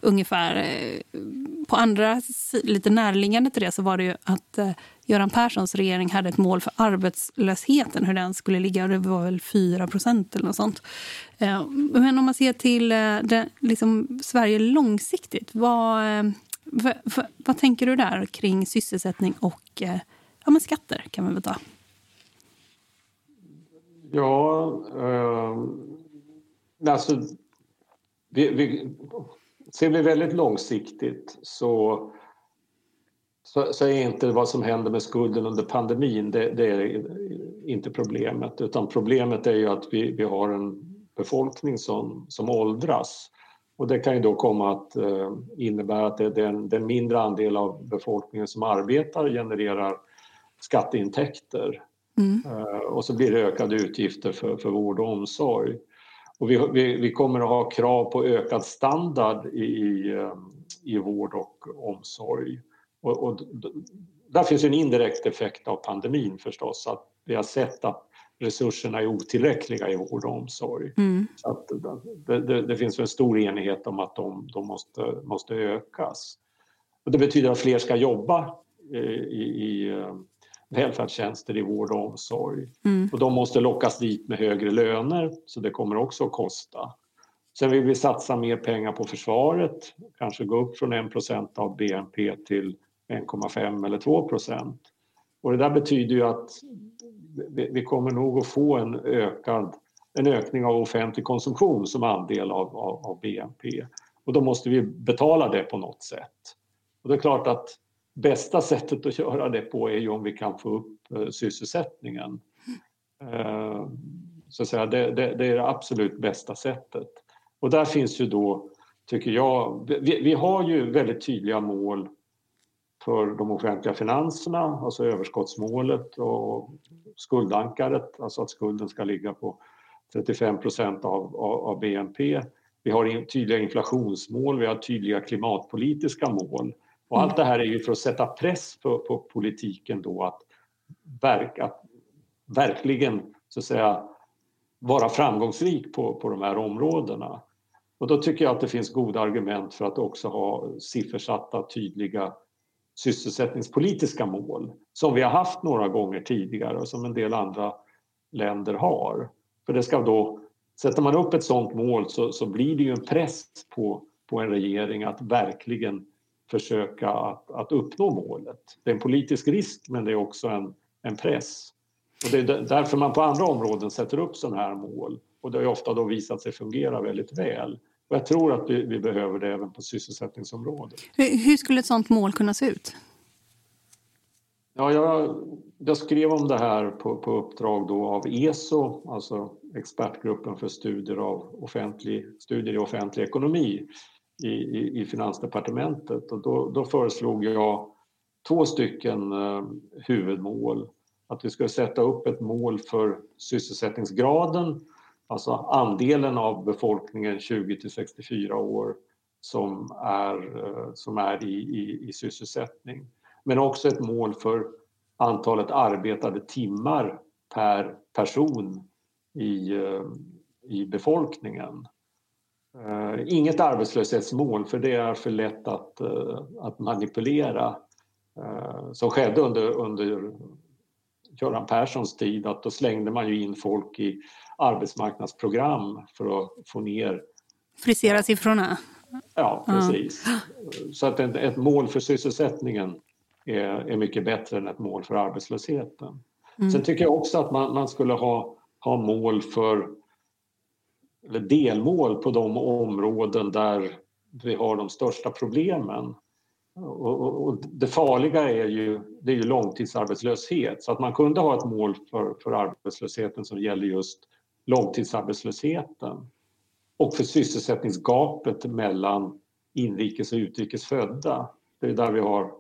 ungefär. Eh, på andra, lite närliggande till det, så var det ju att eh, Göran Perssons regering hade ett mål för arbetslösheten, hur den skulle ligga. Det var väl 4 procent eller något sånt. Eh, men om man ser till det, liksom, Sverige långsiktigt, vad, vad, vad tänker du där kring sysselsättning och ja, men skatter? kan vi väl ta? Ja, eh, alltså... Vi, vi, ser vi väldigt långsiktigt så, så, så, är inte vad som händer med skulden under pandemin det, det, är inte problemet. Utan problemet är ju att vi, vi har en befolkning som, som åldras. Och det kan ju då komma att eh, innebära att det är en, det är en mindre andel av befolkningen som arbetar genererar skatteintäkter. Mm. Eh, och så blir det ökade utgifter för, för vård och omsorg. Och vi, vi, vi, kommer att ha krav på ökad standard i, i, eh, vård och omsorg. Och, och, där finns en indirekt effekt av pandemin förstås, att vi har sett att resurserna är otillräckliga i vård och omsorg. Mm. Så att det, det, det, finns en stor enighet om att de, de måste, måste ökas. Och det betyder att fler ska jobba i, i eh, välfärdstjänster i vård och omsorg. Mm. Och de måste lockas dit med högre löner, så det kommer också att kosta. Sen vill vi satsa mer pengar på försvaret, kanske gå upp från 1% av BNP till 1,5 eller 2 Och det där betyder ju att vi kommer nog att få en, ökad, en ökning av offentlig konsumtion som andel av, av, av BNP. Och då måste vi betala det på något sätt. Och det är klart att bästa sättet att göra det på är ju om vi kan få upp eh, sysselsättningen. Eh, så att säga, det, det, det, är det absolut bästa sättet. Och där finns ju då, tycker jag, vi, vi har ju väldigt tydliga mål för de offentliga finanserna, alltså överskottsmålet och skuldankaret, alltså att skulden ska ligga på 35 procent av, av, av, BNP. Vi har tydliga inflationsmål, vi har tydliga klimatpolitiska mål. Och allt det här är ju för att sätta press på, på politiken då att, verk, att verkligen så att säga vara framgångsrik på, på de här områdena. Och då tycker jag att det finns goda argument för att också ha siffersatta tydliga sysselsättningspolitiska mål som vi har haft några gånger tidigare och som en del andra länder har. För det ska då, sätter man upp ett sådant mål så, så blir det ju en press på, på en regering att verkligen försöka att, att uppnå målet. Det är en politisk risk men det är också en, en press. Och det är därför man på andra områden sätter upp sådana här mål och det har ofta då visat sig fungera väldigt väl. Och jag tror att vi, vi behöver det även på sysselsättningsområdet. Hur skulle ett sådant mål kunna se ut? Ja, jag, jag skrev om det här på, på uppdrag då av ESO, alltså expertgruppen för studier, av offentlig, studier i offentlig ekonomi i, i, i Finansdepartementet. Och då, då föreslog jag två stycken eh, huvudmål. Att vi skulle sätta upp ett mål för sysselsättningsgraden Alltså andelen av befolkningen 20 till 64 år som är, eh, som är i, i, i sysselsättning. Men också ett mål för antalet arbetade timmar per person i, eh, i befolkningen. Eh, inget arbetslöshetsmål, för det är för lätt att, att manipulera. Som skedde under, under Göran Perssons tid, att då slängde man ju in folk i arbetsmarknadsprogram för att få ner... Frisera siffrorna? Ja, precis. Mm. Så att ett, ett, mål för sysselsättningen är, är, mycket bättre än ett mål för arbetslösheten. Mm. Sen tycker jag också att man, man skulle ha, ha mål för eller delmål på de områden där vi har de största problemen. Och, och, det farliga är ju, det är ju långtidsarbetslöshet så att man kunde ha ett mål för, för arbetslösheten som gäller just långtidsarbetslösheten och för sysselsättningsgapet mellan inrikes och utrikes födda. Det är där vi har,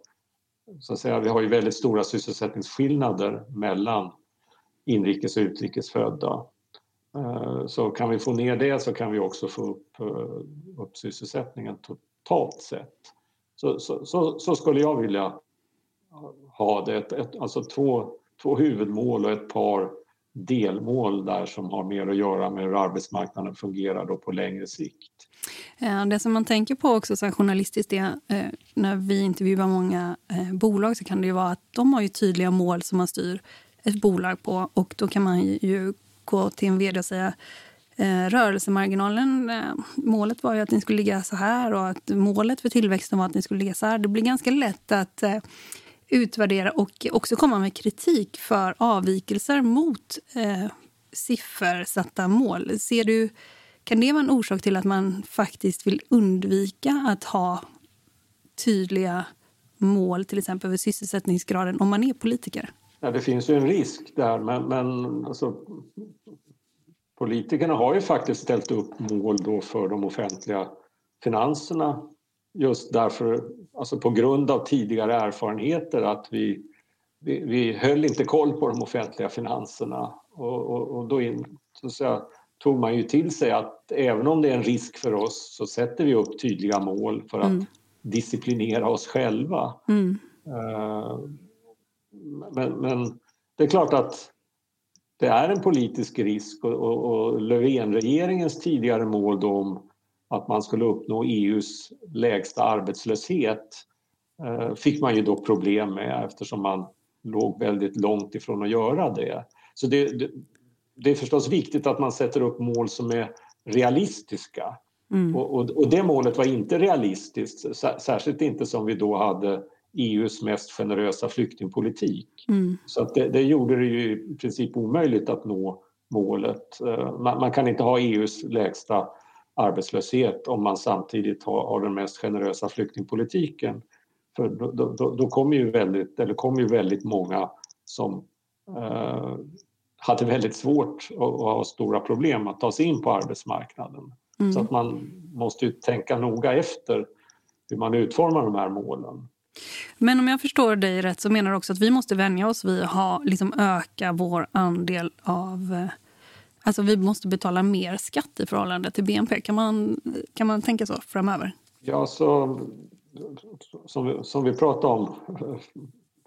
så att säga, vi har ju väldigt stora sysselsättningsskillnader mellan inrikes och utrikes födda. Eh, så kan vi få ner det så kan vi också få upp, eh, upp sysselsättningen totalt sett. Så, så, så, så skulle jag vilja ha det, ett, ett, alltså två, två huvudmål och ett par delmål där som har mer att göra med hur arbetsmarknaden fungerar då på längre sikt. Eh, det som man tänker på också så journalistiskt är, när vi intervjuar många bolag så kan det ju vara att de har ju tydliga mål som man styr ett bolag på och då kan man ju gå till en vd och säga eh, rörelsemarginalen, eh, målet var ju att den skulle ligga så här och att målet för tillväxten var att den skulle ligga så här. Det blir ganska lätt att eh, utvärdera och också komma med kritik för avvikelser mot eh, siffersatta mål. Ser du, kan det vara en orsak till att man faktiskt vill undvika att ha tydliga mål till exempel för sysselsättningsgraden om man är politiker? Ja, det finns ju en risk där, men, men alltså, politikerna har ju faktiskt ställt upp mål då för de offentliga finanserna just därför, alltså på grund av tidigare erfarenheter att vi, vi, vi höll inte koll på de offentliga finanserna och, och, och då in, så säga, tog man ju till sig att även om det är en risk för oss så sätter vi upp tydliga mål för att mm. disciplinera oss själva. Mm. Uh, men, men, det är klart att det är en politisk risk och, och, och Löfvenregeringens tidigare mål om att man skulle uppnå EUs lägsta arbetslöshet uh, fick man ju då problem med eftersom man låg väldigt långt ifrån att göra det. Så det, det, det är förstås viktigt att man sätter upp mål som är realistiska. Mm. Och, och, och, det målet var inte realistiskt, särskilt inte som vi då hade EUs mest generösa flyktingpolitik. Mm. Så det, det, gjorde det ju i princip omöjligt att nå målet. Eh, man, man, kan inte ha EUs lägsta arbetslöshet om man samtidigt har, har den mest generösa flyktingpolitiken. För då, då, då kommer ju väldigt, eller kom ju väldigt många som eh, hade väldigt svårt och, och har stora problem att ta sig in på arbetsmarknaden. Mm. Så att man måste ju tänka noga efter hur man utformar de här målen. Men om jag förstår dig rätt så menar du också att vi måste vänja oss vid att liksom öka vår andel av... Eh, alltså vi måste betala mer skatt i förhållande till BNP. Kan man, kan man tänka så framöver? Ja, så, som, vi, som vi pratade om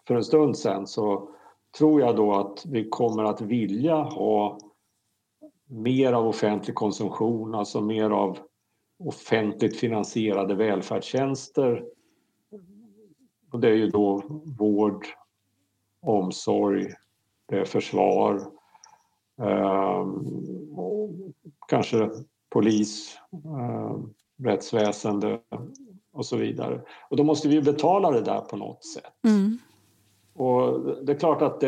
för en stund sen så tror jag då att vi kommer att vilja ha mer av offentlig konsumtion, alltså mer av offentligt finansierade välfärdstjänster. Och det är ju då vård, omsorg, det är försvar, eh, kanske polis, eh, rättsväsende och så vidare. Och då måste vi betala det där på något sätt. Mm. Och det är klart att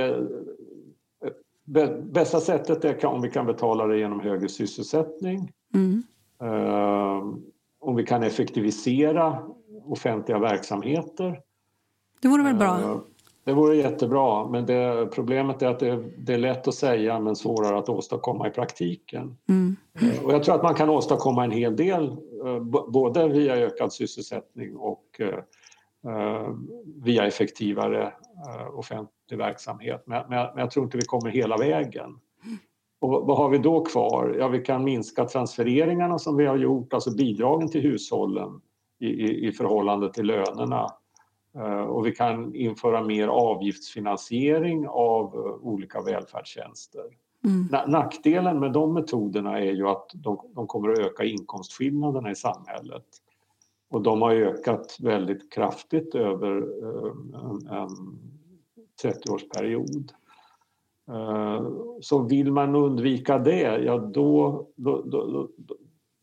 det bästa sättet är om vi kan betala det genom högre sysselsättning. Mm. Uh, om vi kan effektivisera offentliga verksamheter. Det vore väl bra? Uh, det vore jättebra, men det, problemet är att det, det, är lätt att säga men svårare att åstadkomma i praktiken. Mm. Uh, och jag tror att man kan åstadkomma en hel del, både via ökad sysselsättning och via effektivare Eh, offentlig verksamhet. Men, men, men jag tror inte vi kommer hela vägen. Och vad har vi då kvar? Ja, vi kan minska transfereringarna som vi har gjort, alltså bidragen till hushållen i, i, i förhållande till lönerna. Uh, och vi kan införa mer avgiftsfinansiering av uh, olika välfärdstjänster. Mm. Nackdelen med de metoderna är ju att de, de kommer att öka inkomstskillnaderna i samhället. Och de har ökat väldigt kraftigt över uh, en, en 30-årsperiod. Eh, så vill man undvika det, ja då, då, då,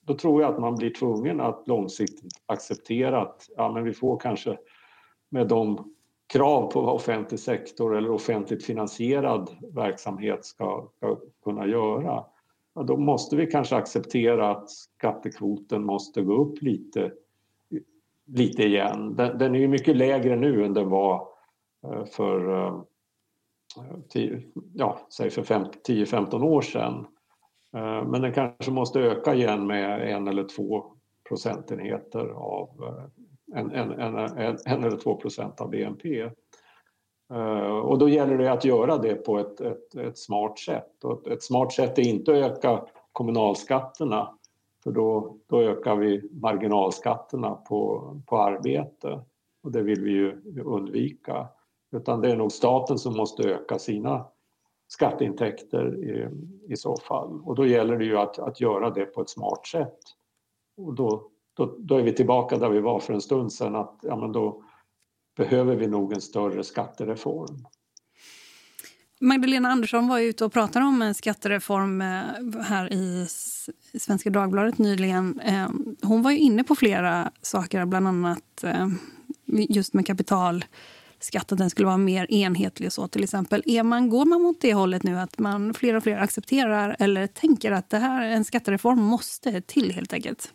då, tror jag att man blir tvungen att långsiktigt acceptera att ja, men vi får kanske med de krav på vad offentlig sektor eller offentligt finansierad verksamhet ska, ska kunna göra. Ja, då måste vi kanske acceptera att skattekvoten måste gå upp lite, lite igen. Den, den är ju mycket lägre nu än den var eh, för, eh, ja, säg för 10-15 år sedan. Eh, men den kanske måste öka igen med en eller två procentenheter av en, en, en, en eller två procent av BNP. Eh, och då gäller det att göra det på ett, ett, ett smart sätt. Och ett smart sätt är inte att öka kommunalskatterna för då, då ökar vi marginalskatterna på, på arbete och det vill vi ju undvika. Utan det är nog staten som måste öka sina skatteintäkter i, i så fall. Och då gäller det ju att, att göra det på ett smart sätt. Och då, då, då är vi tillbaka där vi var för en stund sedan att ja, men då behöver vi nog en större skattereform. Magdalena Andersson var ute och pratade om en skattereform eh, här i Svenska Dagbladet nyligen. Eh, hon var inne på flera saker, bland annat eh, just med kapitalskatt, att den skulle vara mer enhetlig. så till exempel. Är man, går man mot det hållet nu, att man fler och fler accepterar eller tänker att det här, en skattereform måste till helt enkelt?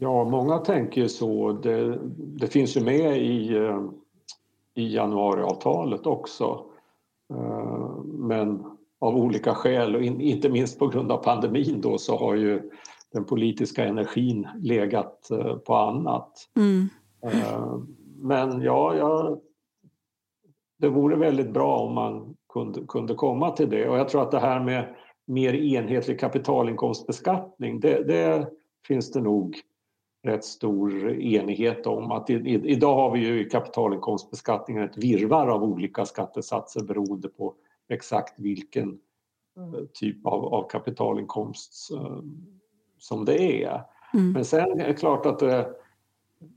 Ja, många tänker så. Det, det finns ju med i, i januariavtalet också. Eh, men av olika skäl och inte minst på grund av pandemin då så har ju den politiska energin legat eh, på annat. Mm. Eh, men ja, ja, det vore väldigt bra om man kunde, kunde komma till det och jag tror att det här med mer enhetlig kapitalinkomstbeskattning det, det finns det nog rätt stor enighet om att i, i, idag har vi ju i kapitalinkomstbeskattningen ett virvar av olika skattesatser beroende på exakt vilken eh, typ av, av kapitalinkomst uh, som det är. Mm. Men sen är det klart att uh,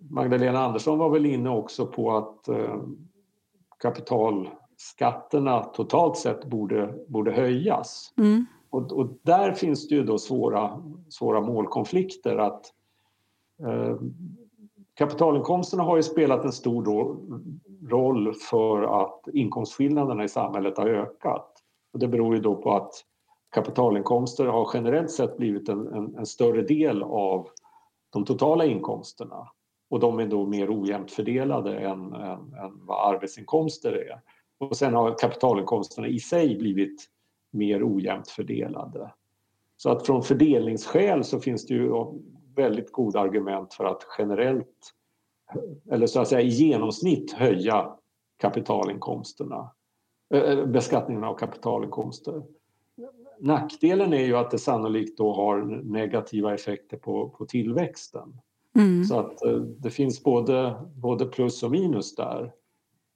Magdalena Andersson var väl inne också på att kapitalskatterna totalt sett borde, borde höjas. Mm. Och, och, där finns det ju då svåra, svåra målkonflikter att Eh, Eh, kapitalinkomsterna har ju spelat en stor roll för att inkomstskillnaderna i samhället har ökat. Och det beror ju då på att kapitalinkomster har generellt sett blivit en, en, en större del av de totala inkomsterna och de är då mer ojämnt fördelade än, än, än vad arbetsinkomster är. Och sen har kapitalinkomsterna i sig blivit mer ojämnt fördelade. Så att från fördelningsskäl så finns det ju väldigt goda argument för att generellt, eller så att säga i genomsnitt höja kapitalinkomsterna, äh, beskattningen av kapitalinkomster. Nackdelen är ju att det sannolikt då har negativa effekter på, på tillväxten. Mm. Så att äh, det finns både, både plus och minus där.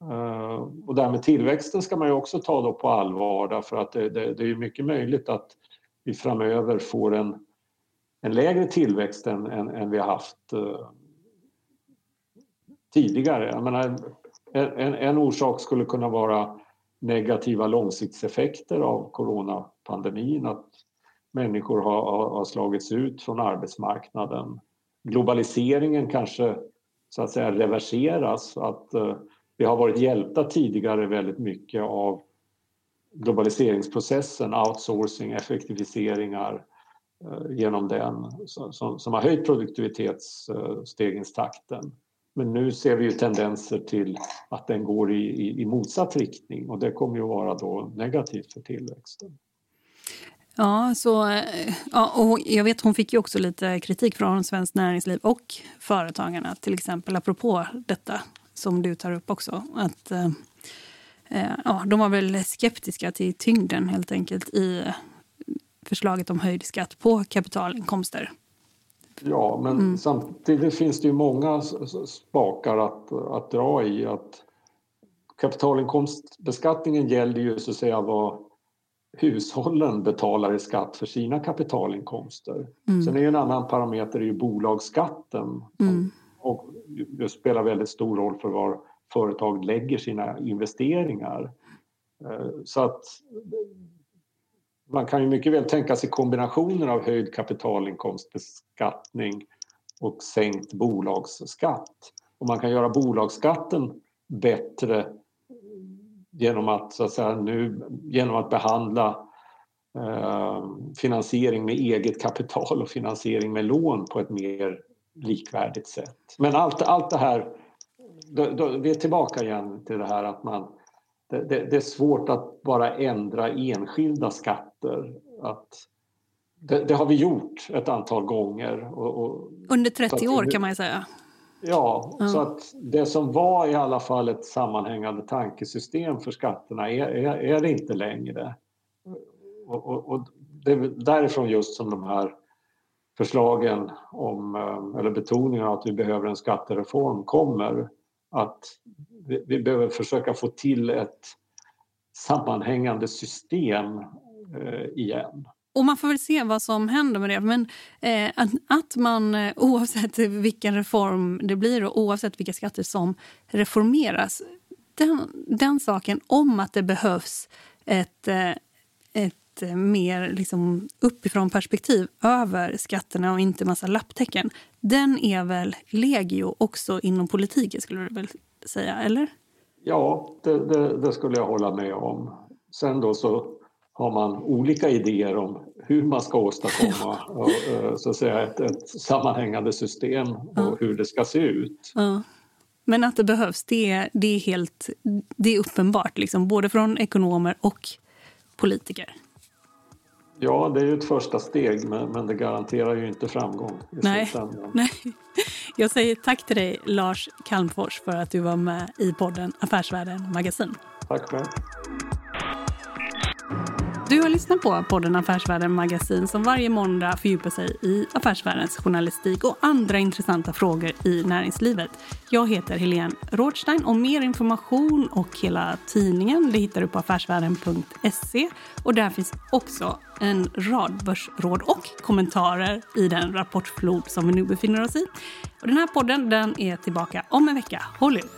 Uh, och därmed tillväxten ska man ju också ta då på allvar därför att det, det, det är mycket möjligt att vi framöver får en en lägre tillväxt än, än, än vi har haft eh, tidigare. Jag menar, en, en orsak skulle kunna vara negativa långsiktseffekter av coronapandemin, att människor har, har slagits ut från arbetsmarknaden. Globaliseringen kanske så att säga reverseras, att eh, vi har varit hjälpta tidigare väldigt mycket av globaliseringsprocessen, outsourcing, effektiviseringar, Eh, Eh, genom den som, som har höjt produktivitetsstegringstakten. Men nu ser vi ju tendenser till att den går i, i, i motsatt riktning och det kommer ju att vara då negativt för tillväxten. Ja, så, eh, ja, och jag vet hon fick ju också lite kritik från Svenskt Näringsliv och Företagarna, till exempel apropå detta som du tar upp också. Att, eh, eh ja, de var väl skeptiska till tyngden helt enkelt i förslaget om höjd skatt på kapitalinkomster. Ja, men mm. samtidigt finns det ju många spakar att, att dra i. att Kapitalinkomstbeskattningen gäller ju så att säga vad hushållen betalar i skatt för sina kapitalinkomster. Mm. Sen är ju en annan parameter är ju bolagsskatten mm. och det spelar väldigt stor roll för var företag lägger sina investeringar. Eh, så att man kan ju mycket väl tänka sig kombinationer av höjd kapitalinkomstbeskattning och sänkt bolagsskatt. Och man kan göra bolagsskatten bättre genom att, så att, säga, nu, genom att behandla eh, finansiering med eget kapital och finansiering med lån på ett mer likvärdigt sätt. Men allt, allt det här, då, då, vi är tillbaka igen till det här att man det, det, det, är svårt att bara ändra enskilda skatter. Att, det, det har vi gjort ett antal gånger. Och, och, Under 30 år kan man ju säga. Ja, mm. så att det som var i alla fall ett sammanhängande tankesystem för skatterna är, är, är det inte längre. Och, och, och, det är därifrån just som de här förslagen om, eh, eller betoningen av att vi behöver en skattereform kommer. Att vi, vi behöver försöka få till ett sammanhängande system eh, igen. Och man får väl se vad som händer med det. Men eh, att, att, man eh, oavsett vilken reform det blir och oavsett vilka skatter som reformeras den, den saken om att det behövs ett, eh, ett mer liksom uppifrån perspektiv över skatterna och inte massa lapptäcken. Den är väl legio också inom politiken, skulle du väl säga? Eller? Ja, det, det, det skulle jag hålla med om. Sen då så har man olika idéer om hur man ska åstadkomma och, eh, så att säga, ett, ett sammanhängande system och ja. hur det ska se ut. Ja. Men att det behövs, det är, det är, helt, det är uppenbart, liksom, både från ekonomer och politiker. Ja, det är ju ett första steg, men, men det garanterar ju inte framgång. I Nej. Nej. Jag säger tack till dig, Lars Kalmfors, för att du var med i podden Affärsvärlden Magasin. Tack själv. Du har lyssnat på podden Affärsvärlden Magasin som varje måndag fördjupar sig i affärsvärldens journalistik och andra intressanta frågor i näringslivet. Jag heter Helene Rådstein och mer information och hela tidningen det hittar du på affärsvärlden.se. Och där finns också en rad börsråd och kommentarer i den rapportflod som vi nu befinner oss i. Och den här podden den är tillbaka om en vecka. Håll ut!